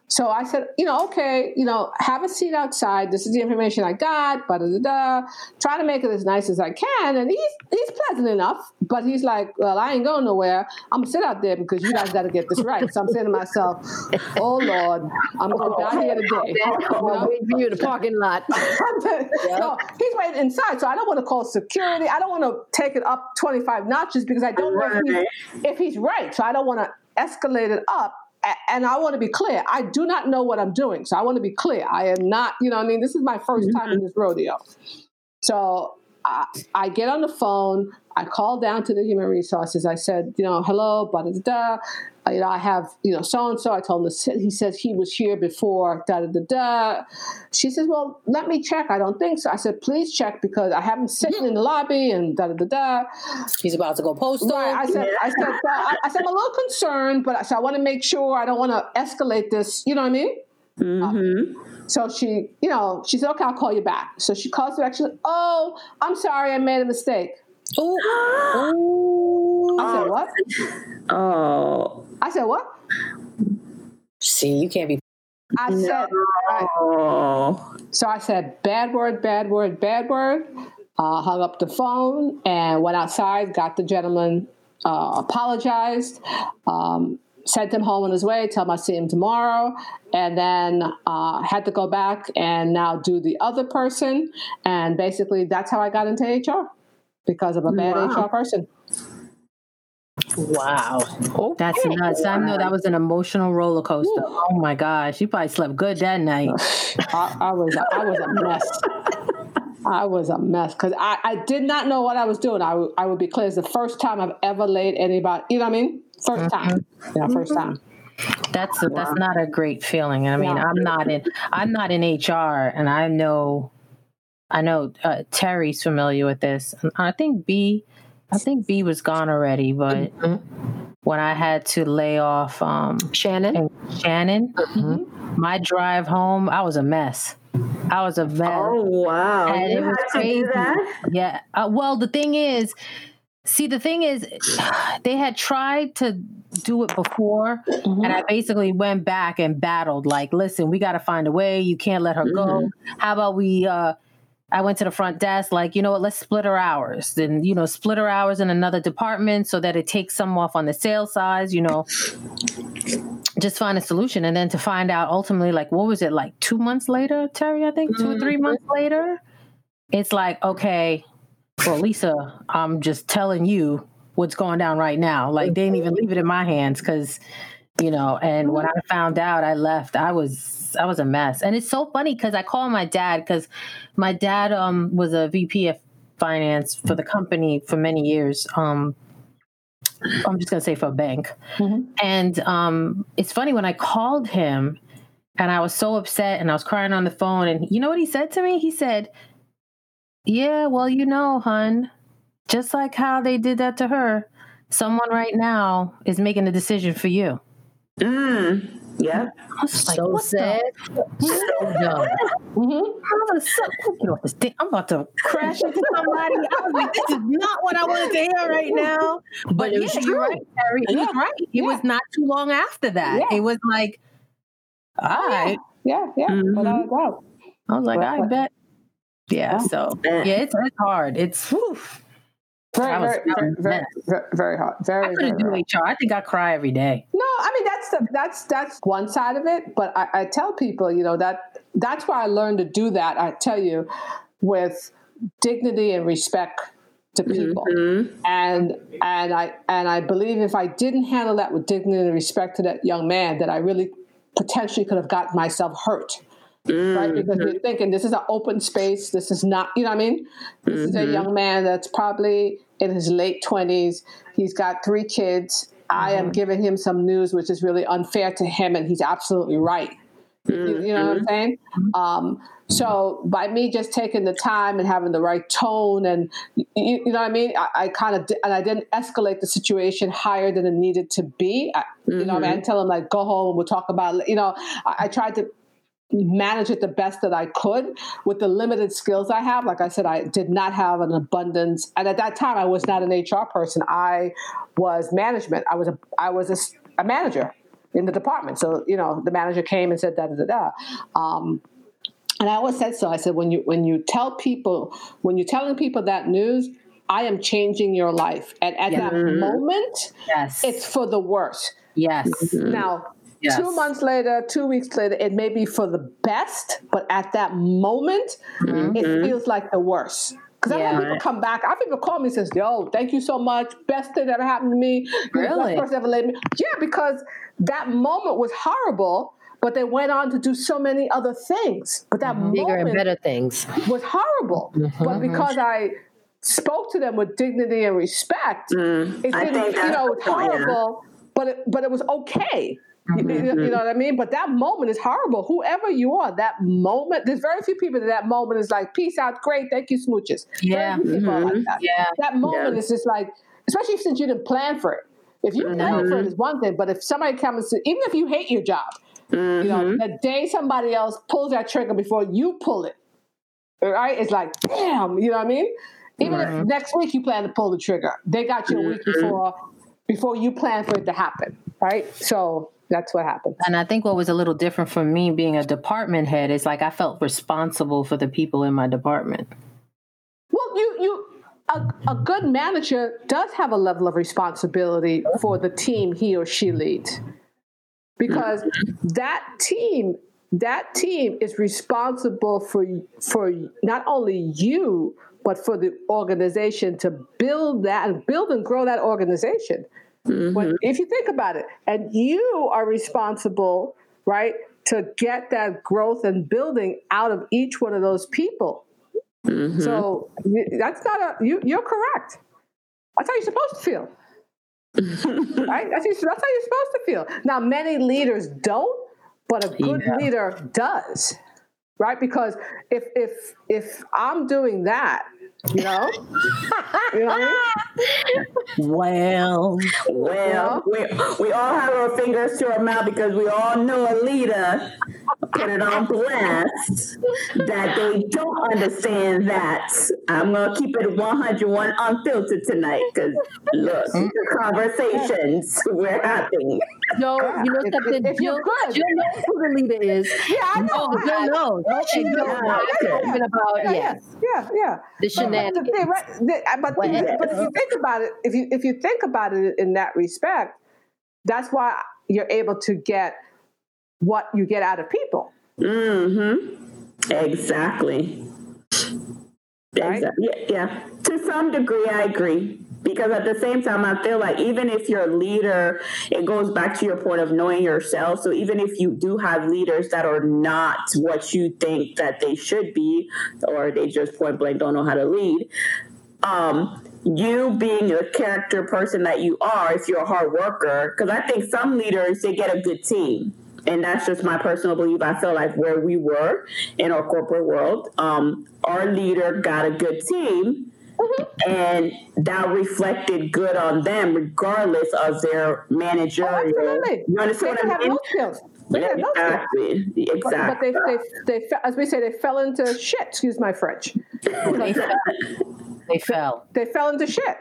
D: So I said, you know, okay, you know, have a seat outside. This is the information I got, da da da. Try to make it as nice as I can. And he's he's pleasant enough, but he's like, well, I ain't going nowhere. I'm gonna sit out there because you guys got to get this right. So I'm saying to myself, oh Lord, I'm gonna die here oh, today.
B: You in the parking lot.
D: no, he's waiting inside, so I don't want to call security. I don't want to take it up 25 notches because I don't know if he's, if he's right. So I don't want to escalate it up and I want to be clear. I do not know what I'm doing. So I want to be clear. I am not, you know, I mean, this is my 1st time in mm-hmm. this rodeo. So I, I, get on the phone. I call down to the human resources. I said, you know, hello, da da da you know, I have, you know, so and so. I told him, to, he says he was here before, da da da da. She says, well, let me check. I don't think so. I said, please check because I haven't sitting in the lobby and da da da da.
A: He's about to go postal.
D: Right. I said, I said, I, I, said, I'm a little concerned, but I, so I want to make sure I don't want to escalate this. You know what I mean? Mm-hmm. Uh, so she, you know, she said, okay, I'll call you back. So she calls me back. She said, oh, I'm sorry, I made a mistake. Oh. I said, what? Oh. I said, what?
A: See, you can't be.
D: I said, no. so I said, bad word, bad word, bad word. Uh, hung up the phone and went outside, got the gentleman, uh, apologized, um, sent him home on his way, tell him I'll see him tomorrow, and then uh, had to go back and now do the other person. And basically, that's how I got into HR because of a bad wow. HR person.
A: Wow.
B: Okay. That's nuts. I know that was an emotional roller coaster. Ooh. Oh my gosh. You probably slept good that night.
D: I, I, was I was a mess. I was a mess because I, I did not know what I was doing. I, w- I would be clear. It's the first time I've ever laid anybody, you know what I mean? 1st mm-hmm. time. Yeah, 1st mm-hmm. time.
B: That's a, that's not a great feeling. I mean, I'm not in I'm not in HR, and I know I know uh, Terry's familiar with this. I think B I think B was gone already, but mm-hmm. when I had to lay off um,
A: Shannon,
B: Shannon, mm-hmm. my drive home, I was a mess. I was a mess.
C: Oh wow! And you it was crazy.
B: Yeah. Uh, well, the thing is, see, the thing is, they had tried to do it before, mm-hmm. and I basically went back and battled. Like, listen, we got to find a way. You can't let her go. Mm-hmm. How about we? Uh, I went to the front desk, like, you know what, let's split our hours. Then, you know, split our hours in another department so that it takes some off on the sales side, you know, just find a solution. And then to find out ultimately, like, what was it, like two months later, Terry, I think, 2 mm-hmm. or three mm-hmm. months later? It's like, okay, well, Lisa, I'm just telling you what's going down right now. Like, they didn't even leave it in my hands because, you know, and when I found out I left, I was I was a mess. And it's so funny because I call my dad because my dad um, was a VP of finance for the company for many years. Um, I'm just gonna say for a bank. Mm-hmm. And um, it's funny when I called him and I was so upset and I was crying on the phone. And you know what he said to me? He said, "Yeah, well, you know, hun, just like how they did that to her, someone right now is making a decision for you."
C: Mm. Yeah.
B: I was like, so sad. So dumb. Mm-hmm. I was so, get off this thing. I'm about to crash into somebody. I was like, this is not what I wanted to hear right now. But, but it was yeah, true. you're right, Terry. He yeah. was right. It yeah. was not too long after that. It was like, all right.
D: Yeah, yeah, mm-hmm. without a doubt.
B: I was like, but, I bet. Yeah. So yeah, it's it's hard. It's whew.
D: Very, very, very, very, very, very, hard. Very.
B: I couldn't do HR. I think I cry every day.
D: No, I mean that's the, that's that's one side of it. But I, I tell people, you know, that that's why I learned to do that. I tell you, with dignity and respect to people, mm-hmm. and and I and I believe if I didn't handle that with dignity and respect to that young man, that I really potentially could have gotten myself hurt mm-hmm. right? Because you're thinking this is an open space. This is not, you know what I mean? This mm-hmm. is a mm-hmm. young man that's probably in his late 20s. He's got three kids. I am mm-hmm. giving him some news which is really unfair to him, and he's absolutely right. You, you, know what I'm mm-hmm. saying? Um, so by me just taking the time and having the right tone, and you, you know what I mean, I, I kind of and I didn't escalate the situation higher than it needed to be. I, you know, what I, mean, I tell him like, go home. We'll talk about. You know, I, I tried to manage it the best that I could with the limited skills I have. Like I said, I did not have an abundance, and at that time, I was not an HR person. I was management. I was a I was a, a manager in the department. So you know, the manager came and said da da da da. Um, and I always said so. I said when you when you tell people when you're telling people that news, I am changing your life, and at yeah. that moment, yes, it's for the worse.
B: Yes.
D: Now Yes. Two months later, two weeks later, it may be for the best, but at that moment, mm-hmm. it feels like the worst. Because I've had people come back. I've people call me and says, "Yo, thank you so much. Best thing that ever happened to me.
B: Really?
D: Best person ever laid me." Yeah, because that moment was horrible, but they went on to do so many other things. But that mm-hmm.
A: bigger and better things
D: was horrible. Mm-hmm. But because I spoke to them with dignity and respect, mm, it didn't. You know, horrible, but it, but it was okay. Mm-hmm. You, know what I mean? But that moment is horrible. Whoever you are, that moment, there's very few people that that moment is like, peace out, great, thank you, smooches.
B: Yeah.
D: Mm-hmm. Like that.
B: yeah.
D: That moment yeah. is just like, especially since you didn't plan for it. If you plan mm-hmm. for it, is one thing, but if somebody comes, to, even if you hate your job, you know, mm-hmm. the day somebody else pulls that trigger before you pull it, right? It's like, damn, you know what I mean? Even if next week you plan to pull the trigger, they got you a week mm-hmm. before before you plan for it to happen, right? So that's what happened.
B: And I think what was a little different for me being a department head is like I felt responsible for the people in my department.
D: Well, you you a, a good manager does have a level of responsibility for the team he or she leads. Because that team that team is responsible for for not only you but for the organization to build that and build and grow that organization. Mm-hmm. But if you think about it, and you are responsible, right, to get that growth and building out of each one of those people. Mm-hmm. So that's not a you. You're correct. That's how you're supposed to feel. right? That's, that's how you're supposed to feel. Now, many leaders don't, but a good yeah. leader does, right? Because if if if I'm doing that you know? you know I
B: mean? Well,
C: well, we, we all have our fingers to our mouth because we all know a leader put it on blast that they don't understand that. I'm going to keep it 101 unfiltered tonight because look, the conversations we're having.
A: No, you know something. If, if you're good, you know who the leader is.
D: Yeah, I know.
A: Oh, Jill knows. Okay, Jill knows. Even about
D: yeah, yeah, yeah.
A: The shenanigans.
D: But, right, but, but, but if you think about it, if you if you think about it in that respect, that's why you're able to get what you get out of people.
C: Mm-hmm. Exactly. Right? Exactly. Yeah, yeah. To some degree, I agree. Because at the same time, I feel like even if you're a leader, it goes back to your point of knowing yourself. So even if you do have leaders that are not what you think that they should be, or they just point blank don't know how to lead, um, you being the character person that you are, if you're a hard worker, because I think some leaders they get a good team and that's just my personal belief. I feel like where we were in our corporate world, um, our leader got a good team, mm-hmm. and that reflected good on them, regardless of their managerial.
D: Oh, you understand they what I mean? skills.
C: exactly. Exactly.
D: But, but they, they, they, as we say, they fell into shit. Excuse my French.
B: they, fell. they fell.
D: They fell into shit.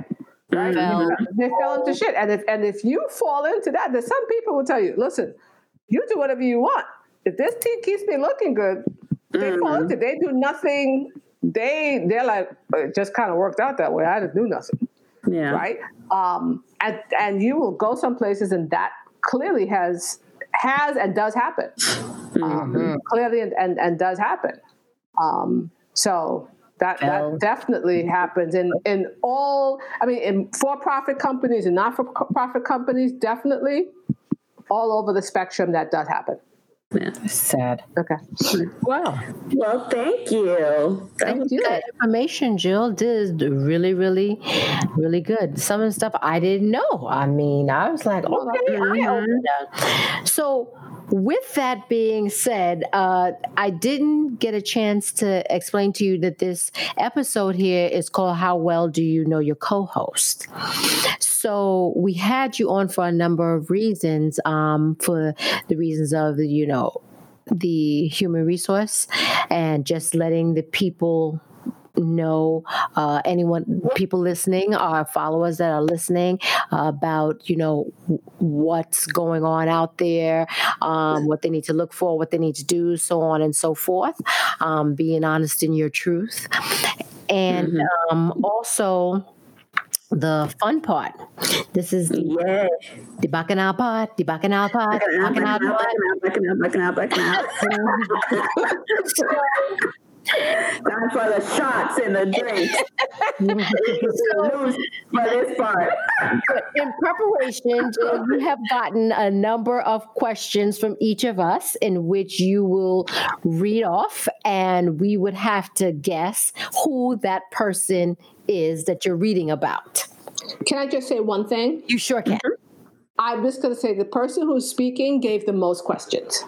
D: Right? Fell. They fell into shit, and if and if you fall into that, then some people will tell you, listen you do whatever you want. If this team keeps me looking good, they mm-hmm. fall into. They do nothing they they're like it just kind of worked out that way. I didn't do nothing.
C: Yeah.
D: Right. Um, and and you will go some places, and that clearly has has and does happen.
C: Mm-hmm.
D: Um, clearly and, and and does happen. Um, so that
B: Well-
D: that definitely happens in in all. I mean, in for profit companies and not for profit companies, definitely all over the spectrum that does happen.
B: Sad.
D: Okay.
B: Wow.
C: Well, thank you. That
A: Thank you. That information, Jill, did really, really, really good. Some of the stuff I didn't know. I mean, I was like, oh, okay, I opened up. So, with that being said, uh, I didn't get a chance to explain to you that this episode here is called "How Well Do You Know Your Co-Host." So we had you on for a number of reasons. Um, for the reasons of you know, the human resource and just letting the people know uh, anyone people listening our followers that are listening uh, about you know w- what's going on out there um, what they need to look for what they need to do so on and so forth um, being honest in your truth. And um, also the fun part. This is the,
C: yeah.
A: the bacchanal part the bacchanal part the bacchanal part
C: Backing out, backing out, backing out, backing out. Time for the shots and the drinks. Lose for this part.
A: in preparation, Jill, you have gotten a number of questions from each of us in which you will read off, and we would have to guess who that person is that you're reading about.
D: Can I just say one thing?
A: You sure can.
D: I'm just going to say the person who's speaking gave the most questions.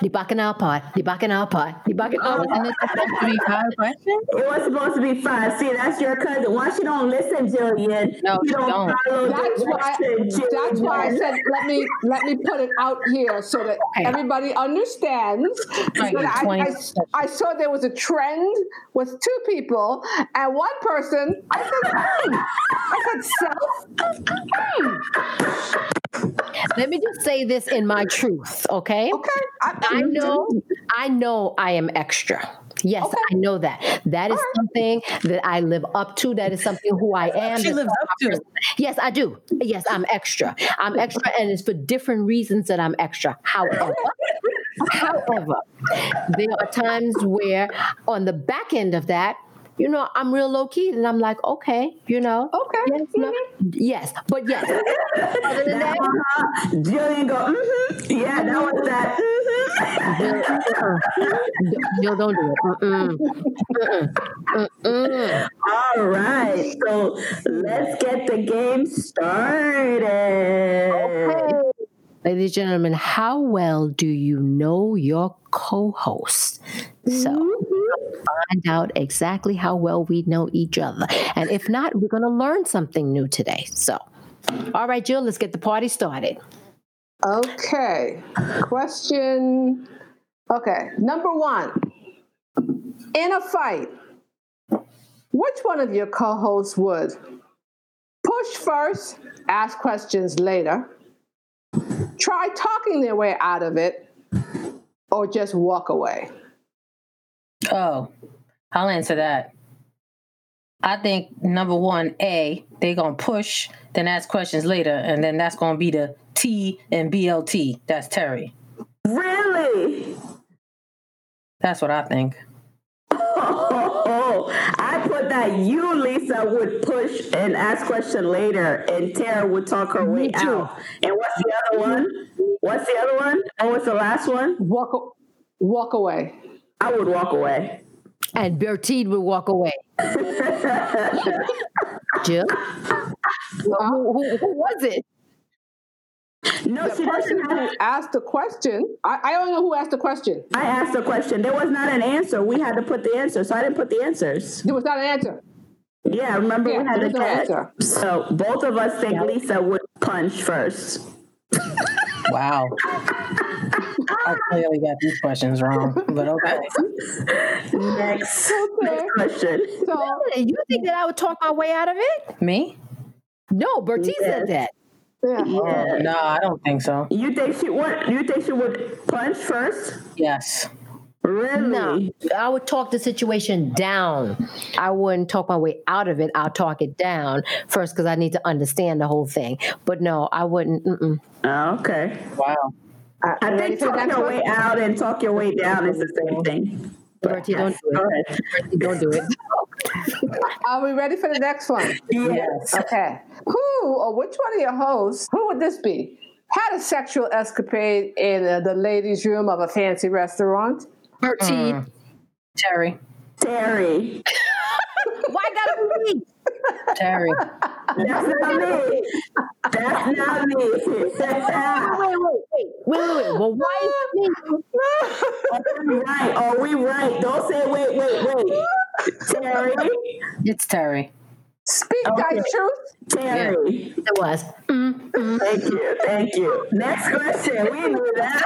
A: The bacchanal part, the bacchanal part, the bacchanal part.
B: Wasn't it supposed to be five questions?
C: It was supposed to be five. See, that's your cousin. Why she don't listen, Jillian?
B: No,
C: you
B: she
C: don't,
B: don't.
C: follow
D: That's why. That's why I said let me let me put it out here so that
A: Okay.
D: everybody understands.
B: Like
D: But I, I, I saw there was a trend with two people and one person. I said, hmm. I said self.
A: Let me just say this in my truth, okay?
D: Okay. I,
A: I know, I know I am extra. Yes,
D: Okay.
A: I know that. That is something that I live up to. That is something who I am.
B: She lives up to.
A: Yes, I do. Yes, I'm extra. I'm extra, and it's for different reasons that I'm extra. However, however, there are times where on the back end of that, you know, I'm real low key, and I'm like, okay, you know,
D: Okay.
A: yes, no, yes, but yes. Other than that.
C: Jillian go, mm-hmm. yeah, that was that. Mm-hmm.
A: Jill, don't do it. Mm-mm. Mm-mm. Mm-mm.
C: All right, so let's get the game started.
A: Ladies and gentlemen, how well do you know your co host? So, find out exactly how well we know each other. And if not, we're going to learn something new today. So, all right, Jill, let's get the party started.
D: Okay. Question. Okay. Number one. In a fight, which one of your co hosts would push first, ask questions later, try talking their way out of it, or just walk away?
B: Oh, I'll answer that. I think number one, A, they're gonna push, then ask questions later, and then that's gonna be the T and BLT. That's Terry.
C: Really?
B: That's what I think.
C: Oh, I put that you, Lisa, would push and ask question later, and Tara would talk her way out. And what's the other one? What's the other one? Oh, what's the last one?
D: Walk, walk away.
C: I would walk away.
A: And Bertine would walk away. Jill? Who, who, who was it?
C: No,
D: The
C: she
D: person
C: doesn't.
D: who asked the question, I, I don't know who asked the question.
C: I asked the question. There was not an answer. We had to put the answer, so I didn't put the answers.
D: There was not an answer.
C: Yeah, remember
D: Yeah,
C: we had
D: the
C: to
D: no
C: guess.
D: answer.
C: So both of us think Lisa would punch first.
B: Wow. Ah! I clearly got these questions wrong, but okay.
C: Next,
D: Okay.
C: next question.
D: So,
A: You think that I would talk my way out of it?
B: Me?
A: No, Bertide said that.
D: yeah.
B: Oh, no, I don't think so.
C: You think she would? You think she would punch first?
B: Yes.
C: Really?
A: No, I would talk the situation down. I wouldn't talk my way out of it. I'll talk it down first because I need to understand the whole thing. But no, I wouldn't. Mm-mm.
C: Oh, okay.
B: Wow.
D: Uh,
C: I think
D: ready for the
C: talk your way out and talk your way down is the same thing.
A: Bertie, don't do
C: Go
A: it.
C: ahead.
A: Bertie, don't do it.
D: Are we ready for the next one?
C: Yes.
D: Okay. Who or which one of your hosts, who would this be? Had a sexual escapade in uh, the ladies' room of a fancy restaurant?
A: Bertie,
B: Terry.
C: Terry.
A: why gotta be me?
B: Terry.
C: That's not me. That's not me.
A: Wait, wait, wait, wait, wait, wait. Well, why is it me?
C: Are we right? Are we right? Don't say wait, wait, wait. Terry.
B: It's Terry.
D: Speak
C: Okay.
D: thy truth.
C: Terry.
A: It was. Mm, mm.
C: Thank you. Thank you. Next question. We knew that.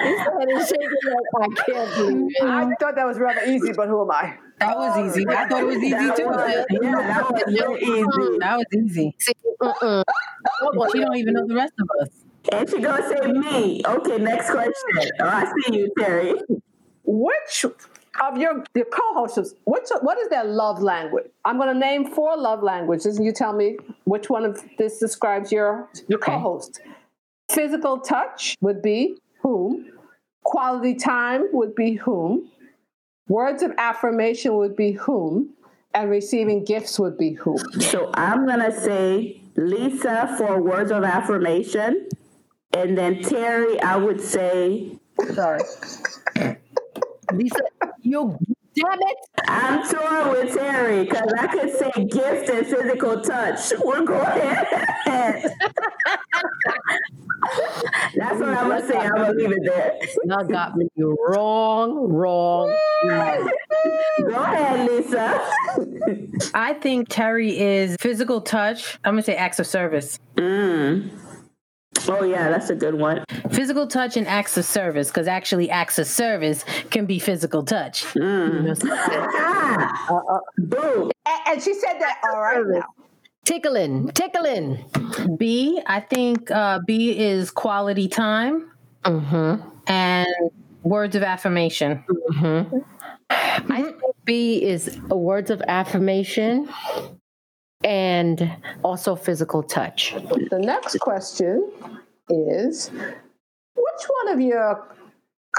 A: And he's shaking like, I can't believe it.
D: I thought that was rather easy, but who am I?
B: That was easy. I thought it was easy
C: That
B: too.
C: was- yeah, that was so easy.
B: That was easy.
A: See, mm-mm.
B: She don't even know the rest of us.
C: And she gonna say me. Okay, next question. Oh, I see you, Terry.
D: Which of your your co-hosts, which what is their love language? I'm going to name four love languages, and you tell me which one of this describes your your
B: Okay.
D: co-host. Physical touch would be whom. Quality time would be whom. Words of affirmation would be whom. And receiving gifts would be whom.
C: So I'm gonna say Lisa for words of affirmation, and then Terry, I would say. Sorry,
A: Lisa, you damn it.
C: I'm torn with Terry because I could say gift and physical touch. We're going. That's what I'm gonna say. I'm gonna leave it there.
A: Y'all got me wrong, wrong, wrong.
C: Go ahead, Lisa.
B: I think Terry is physical touch. I'm gonna say acts of service.
C: Mm. Oh yeah, that's a good one.
B: Physical touch and acts of service, because actually acts of service can be physical touch.
C: Mm. Ah, boom.
D: And, and she said that all right now.
A: Tickling, tickling.
B: B, I think uh, B is quality time
A: Mm-hmm.
B: and words of affirmation.
A: Mm-hmm. I think B is a words of affirmation and also physical touch.
D: The next question is which one of your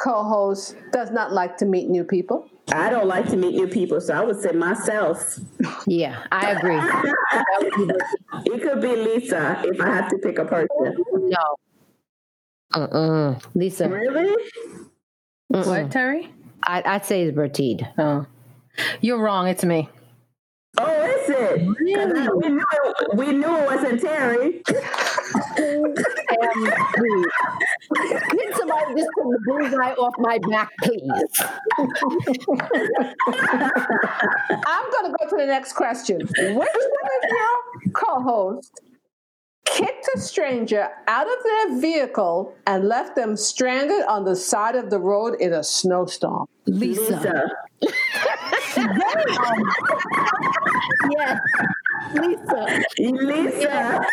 D: co-hosts does not like to meet new people?
C: I don't like to meet new people, so I would say myself.
A: Yeah, I agree. That would be the-
C: It could be Lisa if I have to pick a person.
A: no. Uh-uh. Lisa,
C: Really?
A: mm-mm.
B: What, Terry?
A: I, I'd say it's Bertide.
B: Oh, you're wrong. It's me.
C: Oh, is it? I- We knew it, we knew it wasn't Terry.
A: Can somebody just put the bullseye off my back, please?
D: I'm going to go to the next question. Which one of your co-hosts kicked a stranger out of their vehicle and left them stranded on the side of the road in a snowstorm?
A: Lisa.
C: Lisa.
A: Yes. Lisa.
C: Lisa.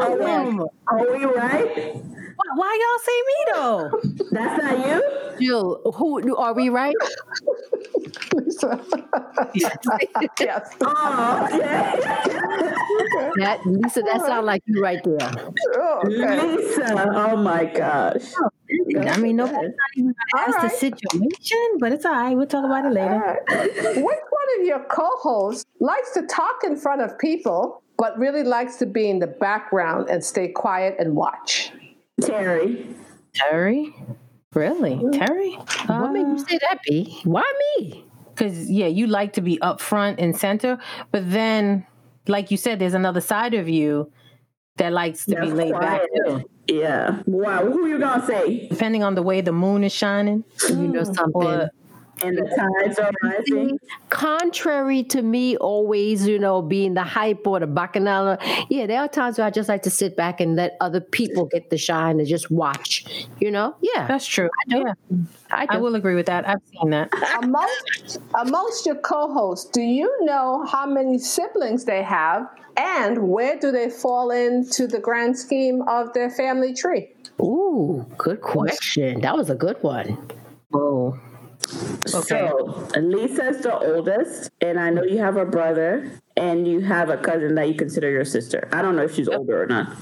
C: Are we, oh are we right?
B: Why, why y'all say me though?
C: That's not you?
A: Jill, who are we right?
D: Lisa. yes.
C: Oh, okay.
A: That Lisa, that sounds like you right there.
D: Oh, okay.
C: Lisa. Oh my gosh.
B: Oh, I mean, nobody's not even the situation, but it's all right. We'll talk about it later.
D: right. Which one of your co-hosts likes to talk in front of people, but really likes to be in the background and stay quiet and watch?
C: Terry.
B: Terry? Really? Terry?
A: What made you say that, B? Why me?
B: Because, yeah, you like to be up front and center, but then, like you said, there's another side of you that likes to be laid back too.
C: Yeah. Wow. Who are you gonna say?
B: Depending on the way the moon is shining.
A: You know mm. something.
B: Or,
C: And the tides are rising.
A: Contrary to me always, you know, being the hype or the bacchanal, yeah, there are times where I just like to sit back and let other people get the shine and just watch, you know? Yeah,
B: that's true. Yeah,
A: I do.
B: I will agree with that. I've seen that.
D: amongst, amongst your co-hosts, do you know how many siblings they have and where do they fall into the grand scheme of their family tree?
A: Ooh, good question. That was a good one.
B: Oh.
C: Okay. So Lisa's the oldest, and I know you have a brother, and you have a cousin that you consider your sister. I don't know if she's older or not.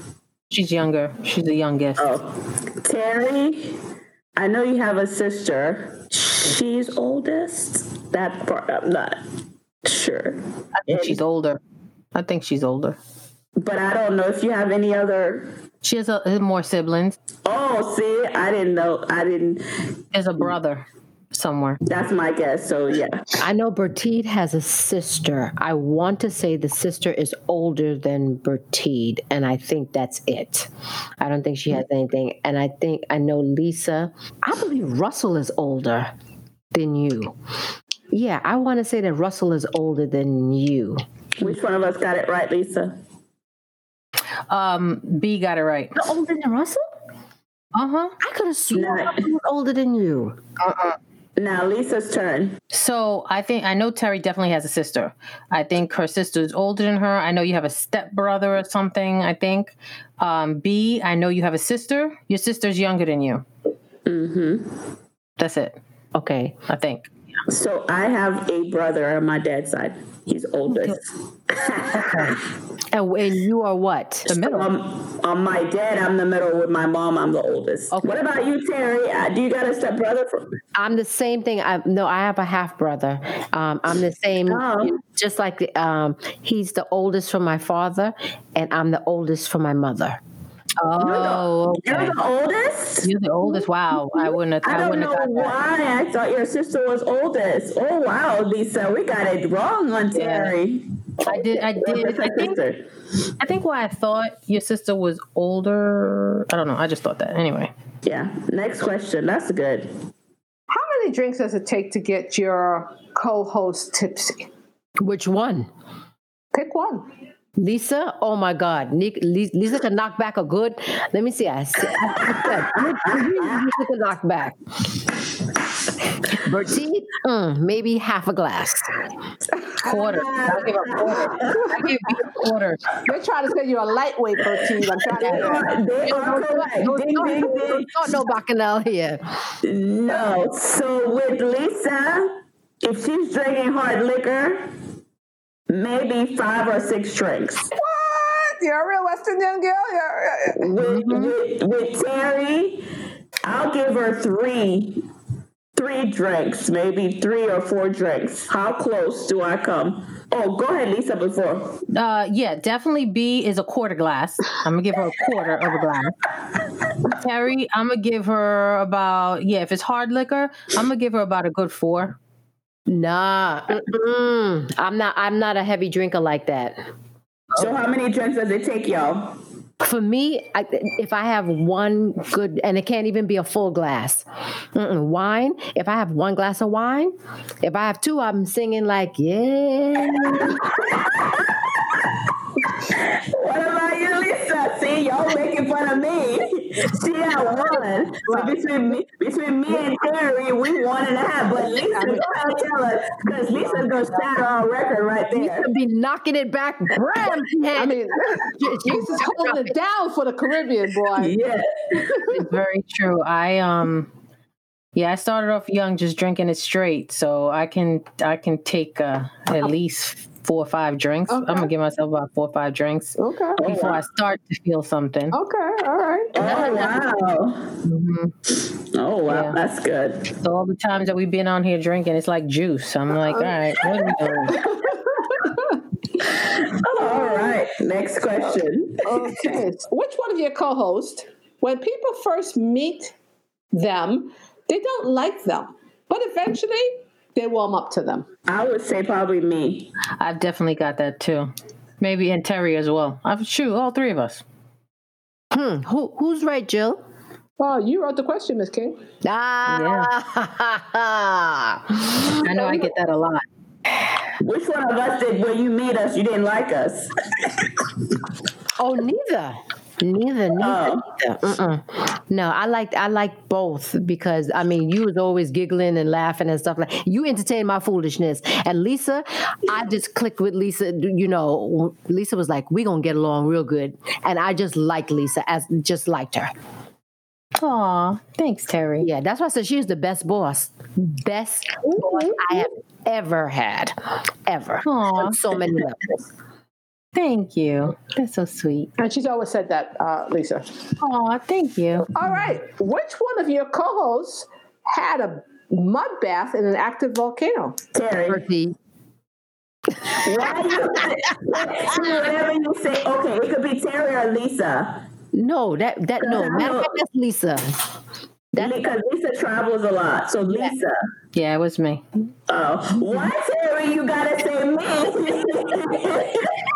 B: She's younger. She's the youngest.
C: Oh, Terry. I know you have a sister. She's oldest. That part I'm not sure.
B: I think and, she's older. I think she's older.
C: But I don't know if you have any other.
B: She has a, more siblings.
C: Oh, see, I didn't know. I didn't.
B: There's a brother somewhere.
C: That's my guess. So yeah.
A: I know Bertide has a sister. I want to say the sister is older than Bertide, and I think that's it. I don't think she has anything. And I think I know Lisa. I believe Russell is older than you. Yeah, I want to say that Russell is older than you.
C: Which one of us got it right, Lisa?
B: Um, B got it right.
A: You're older than Russell?
B: Uh huh.
A: I could have sworn Russell was older than you.
C: Uh uh now Lisa's turn.
B: So I think I know Terry definitely has a sister. I think her sister is older than her. I know you have a stepbrother or something. I think. Um, B, I know you have a sister. Your sister's younger than you.
C: Mm-hmm.
B: That's it.
A: Okay,
B: I think.
C: So I have a brother on my dad's side. He's oldest.
A: Okay. and, and you are what?
C: The middle. Um, on my dad, I'm the middle. With my mom, I'm the oldest. Okay. What about you, Terry? Uh, do you got a step brother? For-
A: I'm the same thing. I no, I have a half brother. Um, I'm the same. Oh. Just like um, he's the oldest from my father, and I'm the oldest from my mother.
B: Oh,
C: you're the, okay. you're the oldest.
B: You're the oldest. Wow, I wouldn't have.
C: I,
B: I
C: don't know why. I thought your sister was oldest. Oh wow, Lisa, we got it wrong on Terry.
B: Yeah. I did. I did. I think. I think why I thought your sister was older. I don't know. I just thought that anyway.
C: Yeah. Next question. That's good.
D: How many drinks does it take to get your co-host tipsy?
A: Which one?
D: Pick one.
A: Lisa, oh my God, Lisa can knock back a good. Let me see. I, said, Lisa can knock back. Bertie, mm, maybe half a glass.
B: Quarter. I'll give a quarter. I give you a quarter.
D: They're trying to say you're a lightweight, Bertie. I'm trying to. They are correct.
A: Ding, ding, ding. Not no bacchanal here.
C: No. So with Lisa, if she's drinking hard liquor maybe five or six drinks.
D: What? You're a real West Indian girl.
C: You're, with, with, with Terry, I'll give her three three drinks, maybe three or four drinks. How close do I come? Oh, go ahead, Lisa. Before.
B: Uh, yeah, definitely. B is a quarter glass. I'm gonna give her a quarter of a glass. Terry, I'm gonna give her about yeah. If it's hard liquor, I'm gonna give her about a good four.
A: Nah, mm-mm. I'm not. I'm not a heavy drinker like that.
C: So, how many drinks does it take, y'all?
A: For me, I, if I have one good, and it can't even be a full glass, Mm-mm. wine. If I have one glass of wine, if I have two, I'm singing like yeah.
C: what about you, Lisa? See, y'all making fun of me. She had one. So between me, between me and Terry, we one and a half. But Lisa, don't tell us because Lisa's gonna shatter our record right there. Lisa
A: be knocking it back. Bram,
D: I mean, Lisa's holding it down for the Caribbean, boy.
C: Yeah,
B: it's very true. I um. Yeah, I started off young, just drinking it straight, so I can I can take uh, at least four or five drinks. Okay. I'm gonna give myself about four or five drinks.
D: Okay.
B: Before I start to feel something.
D: Okay. All right.
C: Oh wow. Mm-hmm. Oh wow, yeah. that's good.
B: So all the times that we've been on here drinking, it's like juice. I'm like, all right, what are we doing?
C: all right. Next question.
D: Okay. Which one of your co-hosts, when people first meet them, they don't like them, but eventually they warm up to them.
C: I would say probably me.
B: I've definitely got that too. Maybe and Terry as well. I'm sure all three of us.
A: Hmm. Who, who's right, Jill?
D: Oh, you wrote the question, Miss King.
B: Ah. Yeah. I know I get that a lot.
C: Which one of us did when you meet us, you didn't like us?
A: oh, neither. Neither, neither, oh. neither. No, I like I like both because I mean you was always giggling and laughing and stuff like you entertain my foolishness. And Lisa, I just clicked with Lisa. You know, Lisa was like, "We gonna get along real good," and I just liked Lisa as just liked her.
B: Aw, thanks, Terry.
A: Yeah, that's why I said she's the best boss. Best boss mm-hmm. I have ever had. Ever.
B: Aw.
A: On so many levels.
B: Thank you. That's so sweet.
D: And she's always said that, uh, Lisa.
B: Aw, thank you.
D: All right. Which one of your co hosts had a mud bath in an active volcano?
C: Terry. Why do you, whatever you say, okay, it could be Terry or Lisa.
A: No, that that no. Matter fact, that's Lisa. That's
C: Because Lisa travels a lot. So Lisa.
B: Yeah, it was me.
C: Oh. Why Terry you gotta say me?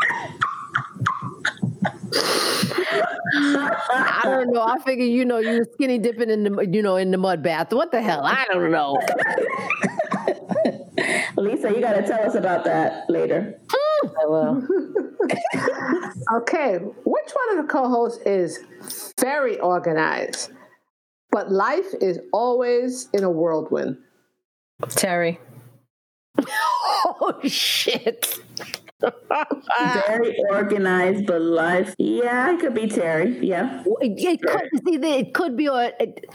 A: I don't know. I figure you know you were skinny dipping in the you know in the mud bath. What the hell? I don't know.
C: Lisa, you gotta tell us about that later. Hmm.
B: I will.
D: Okay. Which one of the co hosts is very organized, but life is always in a whirlwind?
B: Terry.
A: Oh shit.
C: Very organized, but life. Yeah, it could be Terry. Yeah.
A: It could see it could be or it,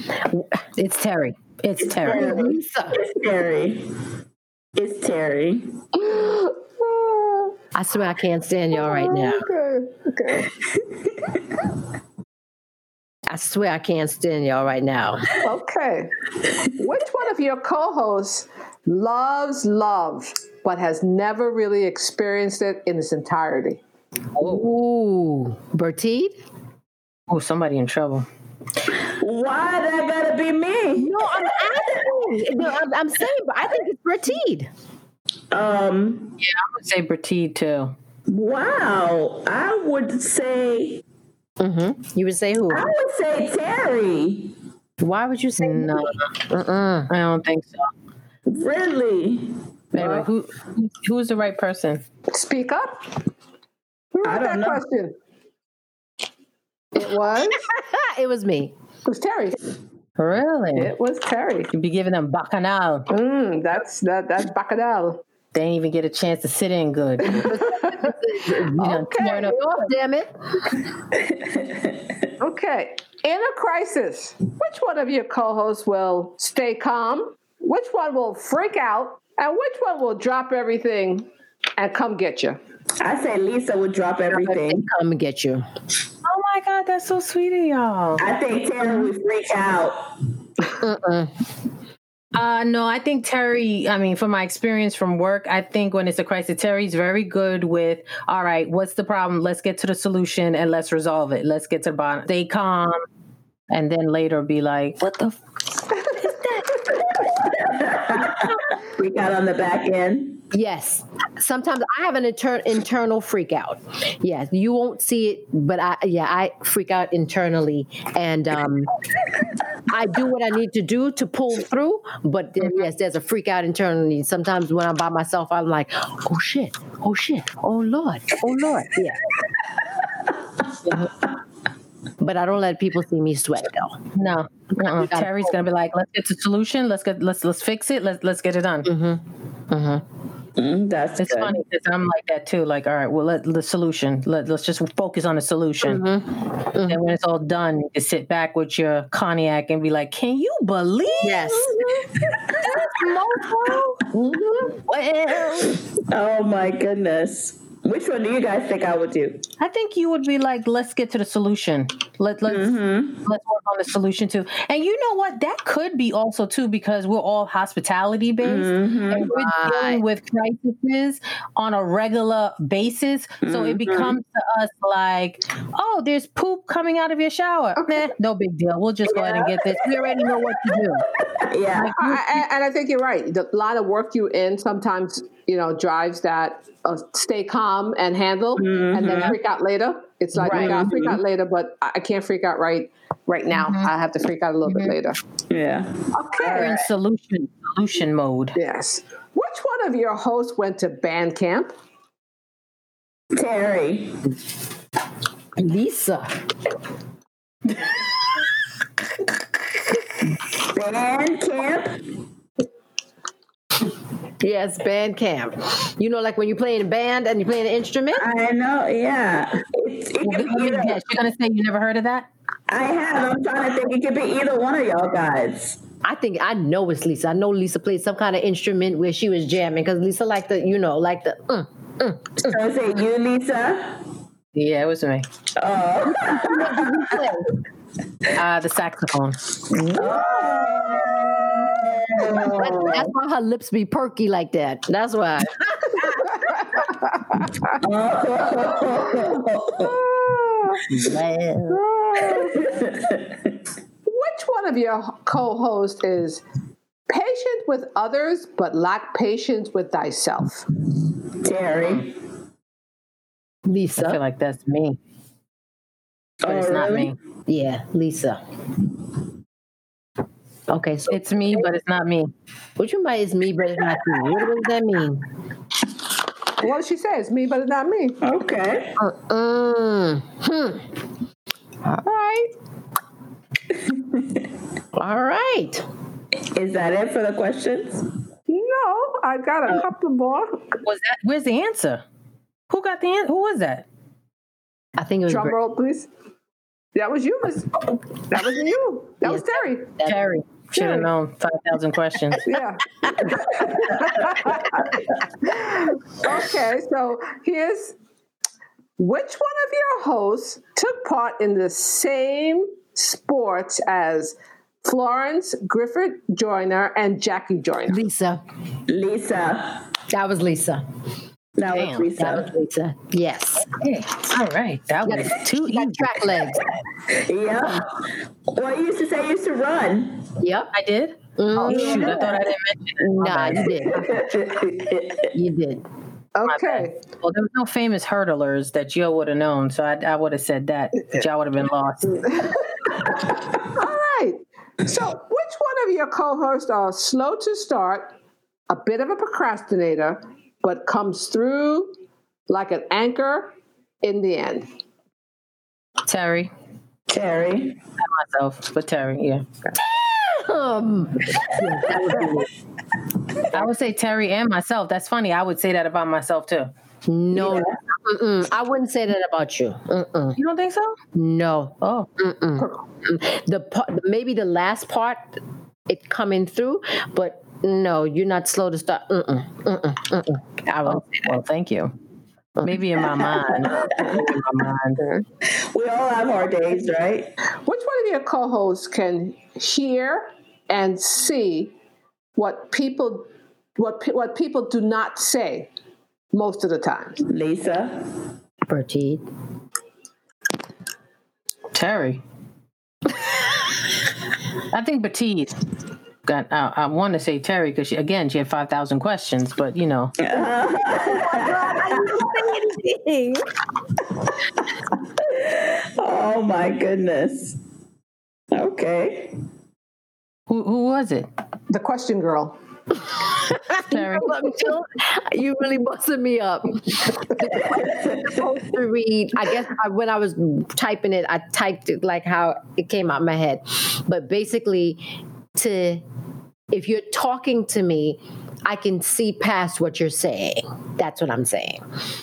B: It's Terry. It's Terry.
A: Lisa.
C: It's Terry. It's Terry.
A: I swear I can't stand y'all right now.
D: Okay. Okay.
A: I swear I can't stand y'all right now.
D: Okay. Which one of your co hosts loves love, but has never really experienced it in its entirety?
A: Ooh, Bertie?
B: Oh, somebody in trouble.
C: Why that gotta be me?
A: No, I'm asking. No, I'm, I'm saying, but I think it's Bertie.
C: Um.
B: Yeah, I would say Bertie too.
C: Wow. I would say.
A: Mm-hmm. You would say who?
C: I would say Terry.
A: Why would you say
B: No,
A: Uh-uh.
B: I don't think so.
C: Really?
B: Anyway, who who- who's the right person?
D: Speak up. Who
C: I
D: wrote
C: don't
D: that
C: know.
D: question? It was?
A: it was me.
D: It was Terry.
B: Really?
D: It was Terry.
B: You'd be giving them bacchanal.
D: Mm, that's that. That's Bacadal.
B: They ain't even get a chance to sit in good. You done
D: Okay.
B: tearing up-
A: Oh, damn it.
D: Okay. In a crisis, which one of your co-hosts will stay calm? Which one will freak out? And which one will drop everything and come get you?
C: I say Lisa would drop everything.
A: Come and get you.
B: Oh my God, that's so sweet of y'all.
C: I think Terry would freak out.
A: Uh-uh.
B: Uh, no, I think Terry, I mean, from my experience from work, I think when it's a crisis, Terry's very good with, all right, what's the problem? Let's get to the solution and let's resolve it. Let's get to the bottom. Stay calm. And then later be like, what the? F-?
C: Freak out on the back end.
A: Yes. Sometimes I have an inter- internal freak out. Yes, you won't see it, but I yeah, I freak out internally and um I do what I need to do to pull through, but then, yes, there's a freak out internally. Sometimes when I'm by myself, I'm like, oh shit, oh shit, oh lord, oh lord, yeah. But I don't let people see me sweat though.
B: No, uh-uh. Terry's gonna be like, let's get to solution. Let's get let's let's fix it. Let's let's get it done.
C: Mm, that's
B: It's
C: good.
B: funny because I'm like that too. Like, all right, well, let the solution. Let let's just focus on the solution. And when it's all done, you can sit back with your cognac and be like, "Can you believe?"
A: Yes.
B: Well,
C: Oh my goodness. Which one do you guys think I would do?
B: I think you would be like, let's get to the solution. Let let's mm-hmm. let's work on the solution too. And you know what? That could be also too because we're all hospitality based mm-hmm. and we're dealing with crises on a regular basis. So it mm-hmm. becomes to us like, oh, there's poop coming out of your shower. Meh, no big deal. We'll just go ahead and get this. We already know what to do.
C: Yeah.
D: I, I- and I think you're right. The lot of work you in sometimes, you know, drives that uh, stay calm and handle, and then mm-hmm. freak out later. It's like oh
B: Right.
D: okay, I'll freak out mm-hmm. later, but I I can't freak out right right now. Mm-hmm. I have to freak out a little bit later.
C: Yeah.
B: We're
D: Okay.
B: in solution solution mode.
D: Yes. Which one of your hosts went to band camp?
C: Terry.
A: Lisa.
C: Band camp.
A: Yes, band camp. You know, like when you play in a band and you play an instrument.
C: I know. Yeah. It's, it could be
B: Yes, you're gonna say you never heard of that?
C: I have. I'm trying to think. It could be either one of y'all guys.
A: I think I know it's Lisa. I know Lisa played some kind of instrument where she was jamming because Lisa liked the, you know, like the. Mm, mm,
C: mm. So is it you, Lisa?
B: Yeah, it was me. Oh. uh, the saxophone. Oh.
A: That's why her lips be perky like that. That's why.
D: Which one of your co-hosts is patient with others but lack patience with thyself?
C: Terry.
A: Lisa.
B: I feel like that's me. But oh, it's not really? me.
A: Yeah, Lisa. Okay, so
B: it's me, but it's not me.
A: What you mean it's me, but it's not me? What does that mean?
D: Well, she says me, but it's not me.
C: Okay.
A: Uh, hmm. All right. All right.
C: Is that it for the questions?
D: No, I got a couple more.
B: Was that? Where's the answer? Who got the answer? Who was that?
A: I think it was.
D: Drum roll, please. That was you, Miss. That was you. That yes, was Terry.
B: Terry. Should have known 5,000 questions.
D: Yeah. okay, so here's which one of your hosts took part in the same sports as Florence Griffith Joyner and Jackie Joyner?
A: Lisa.
C: Lisa.
A: That was Lisa.
C: That Damn, was Lisa.
A: That was Lisa. Yes.
B: Okay. All right. That was two
A: easy. track legs.
C: yeah. Well, you used to say you used to run.
A: Yep.
B: I did. Mm-hmm. Oh shoot! I thought I didn't mention it.
A: Nah, you did. you did.
D: Okay.
B: Well, there was no famous hurdlers that Joe would have known, so I, I would have said that, but y'all would have been lost.
D: All right. So, which one of your co-hosts are slow to start, a bit of a procrastinator, but comes through like an anchor in the end.
B: Terry.
C: Terry.
B: Not myself, but Terry, yeah. Um, I would say Terry and myself. That's funny. I would say that about myself too.
A: No, yeah. I wouldn't say that about you.
B: Mm-mm. You don't think so?
A: No.
B: Oh,
A: Mm-mm. the part, maybe the last part, it coming through, but no, you're not slow to start. Mm-mm, mm-mm, mm-mm.
B: I oh, well, thank you. Maybe in my mind. in
C: my mind. We all have our days, right?
D: Which one of your co-hosts can hear and see what people what what people do not say most of the time?
C: Lisa.
A: Bertie.
B: Terry. I think Batiste got. Uh, I want to say Terry because again she had five thousand questions, but you know.
C: oh my goodness. Okay.
B: Who who was it?
D: The question girl.
A: Terry. you really busted me up. supposed to read. I guess I, when I was typing it, I typed it like how it came out my head. But basically, to if you're talking to me, I can see past what you're saying. That's what I'm saying.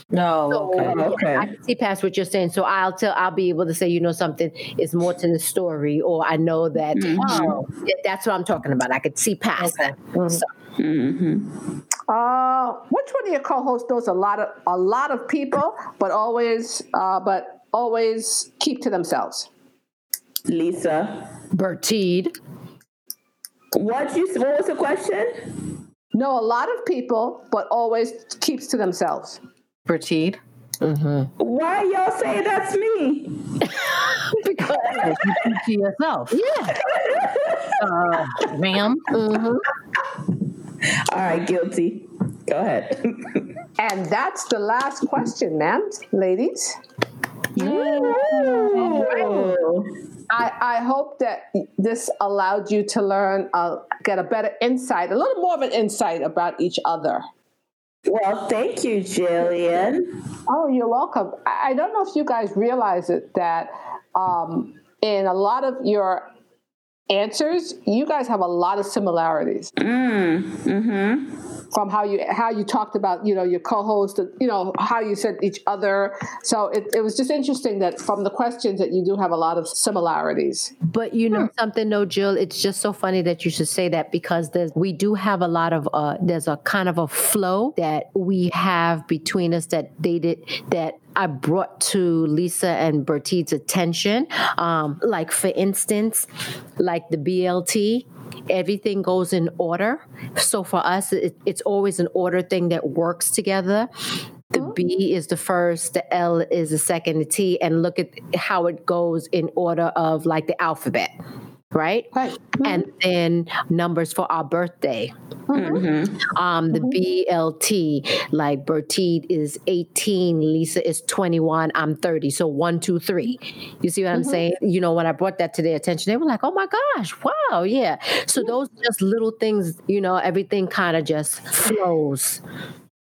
B: No, so, okay.
C: okay.
A: I can see past what you're saying. So I'll tell I'll be able to say, you know, something is more to the story, or I know that mm-hmm. oh, that's what I'm talking about. I could see past okay. that. Mm-hmm. So.
D: Mm-hmm. Uh, which one of your co-hosts knows a lot of a lot of people, but always uh, but always keep to themselves?
C: Lisa.
A: Bertide.
C: What you? What was the question?
D: Know a lot of people, but always keeps to themselves.
B: Bertide.
C: Mm-hmm. Why y'all say that's me?
B: because you keep to yourself.
A: Yeah.
B: Uh, ma'am.
C: Mm-hmm. All right, guilty. Go ahead.
D: and that's the last question, ma'am, ladies. I, I hope that this allowed you to learn, uh, get a better insight, a little more of an insight about each other.
C: Well, thank you, Jillian.
D: Oh, you're welcome. I, I don't know if you guys realize it that um, in a lot of your answers, you guys have a lot of similarities.
C: Mm, mm-hmm.
D: From how you how you talked about you know your co-host, you know how you said each other. So it, it was just interesting that from the questions that you do have a lot of similarities.
A: But you know hmm. something, no, Jill. It's just so funny that you should say that because there's we do have a lot of uh, there's a kind of a flow that we have between us that they did that I brought to Lisa and Bertie's attention. Um, like, for instance, like the BLT, everything goes in order. So for us, it, it's always an order thing that works together. The B is the first, the L is the second, the T, and look at how it goes in order of like the alphabet right? Right. Mm-hmm. And then numbers for our birthday. Mm-hmm. Um, the mm-hmm. BLT, like Bertie is 18, Lisa is 21, I'm 30. So one, two, three. You see what I'm mm-hmm. saying? You know, when I brought that to their attention, they were like, oh my gosh, wow, yeah. So those just little things, you know, everything kind of just flows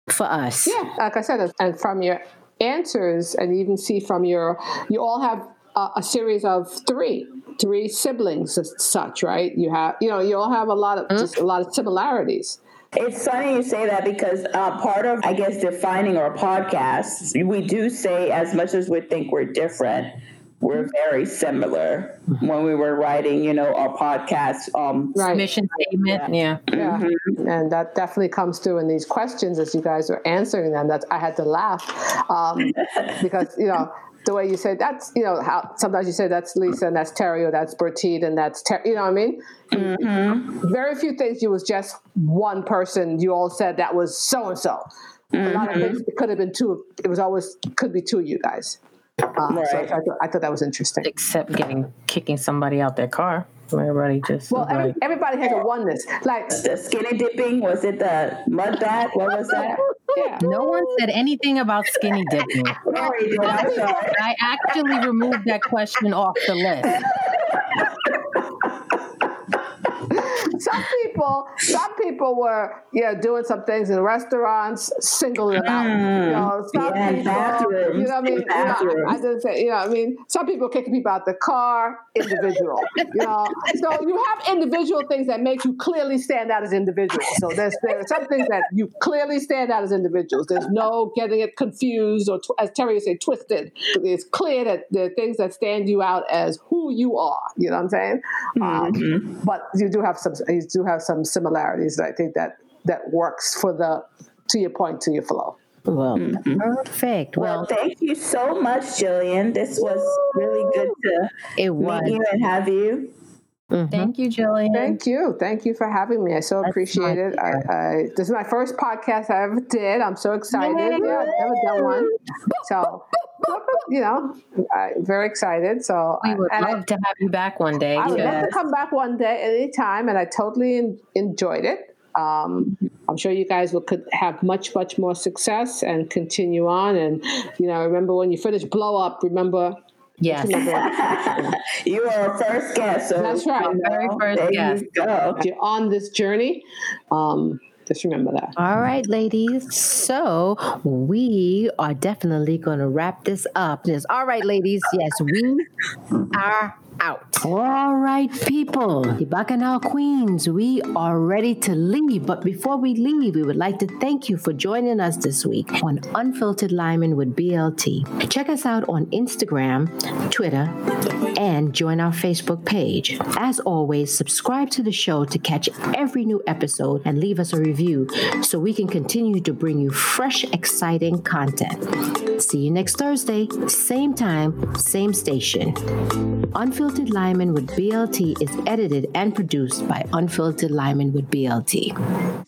A: for us.
D: Yeah, like I said, and from your answers, and even see from your, you all have a, a series of three three siblings as such, right? You have, you know, you all have a lot of just a lot of similarities.
C: It's funny you say that because uh, part of, I guess, defining our podcast, we do say as much as we think we're different, we're very similar when we were writing, you know, our podcast. Um,
B: right. Mission statement. Yeah.
D: Yeah. yeah. Mm-hmm. And that definitely comes through in these questions as you guys are answering them. That I had to laugh um, because, you know, the way you say that's you know how sometimes you say that's Lisa and that's Terry or that's Bertie and that's Ter- you know what I mean. Mm-hmm. Very few things you was just one person. You all said that was so and so. A lot of mm-hmm. things it could have been two. It was always could be two of you guys. Uh, right. So I thought, I thought that was interesting.
B: Except getting kicking somebody out their car. Everybody just
D: well, every, like, everybody has a oneness. Like
C: the skinny dipping. Was it the mud bath? What was that?
B: Yeah. No one said anything about skinny dipping. Sorry, I actually removed that question off the list.
D: some people, some people were, yeah, doing some things in restaurants, singling it out. Mm, you know, some yeah, people, bathrooms, you know what I mean? You know, I, just say, you know, I mean, some people kicking people out the car, individual. you know, so you have individual things that make you clearly stand out as individuals. So there's there are some things that you clearly stand out as individuals. There's no getting it confused or, as Terry would say, twisted. It's clear that there are things that stand you out as who you are. You know what I'm saying? Um, mm-hmm. Um, but you do have some you do have some similarities. that I think that that works for the to your point to your flow.
A: Well, mm-hmm. perfect.
C: Well, well, thank you so much, Jillian. This was really good to it was. meet you and have you.
B: Mm-hmm. Thank you, Jillian.
D: Thank you. Thank you for having me. I so That's appreciate it. I, I, this is my first podcast I ever did. I'm so excited. Yay. Yeah, I've never done one. So, you know, I'm very excited. So
B: we would love I, to have you back one day.
D: I would yes. love to come back one day anytime, and I totally in, enjoyed it. Um, I'm sure you guys will could have much, much more success and continue on. And you know, remember when you finish blow up, remember
B: Yes.
C: you are our first guest. So
D: That's right.
B: Very first guest.
D: You go. You're on this journey. Um, just remember that.
A: All right, ladies. So we are definitely going to wrap this up. Yes. All right, ladies. Yes, we are out. All right, people, the Bacchanal Queens, we are ready to leave. But before we leave, we would like to thank you for joining us this week on Unfiltered Liming with BLT. Check us out on Instagram, Twitter, and join our Facebook page. As always, subscribe to the show to catch every new episode and leave us a review so we can continue to bring you fresh, exciting content. See you next Thursday, same time, same station. Unfiltered Unfiltered Liming with BLT is edited and produced by Unfiltered Liming with BLT.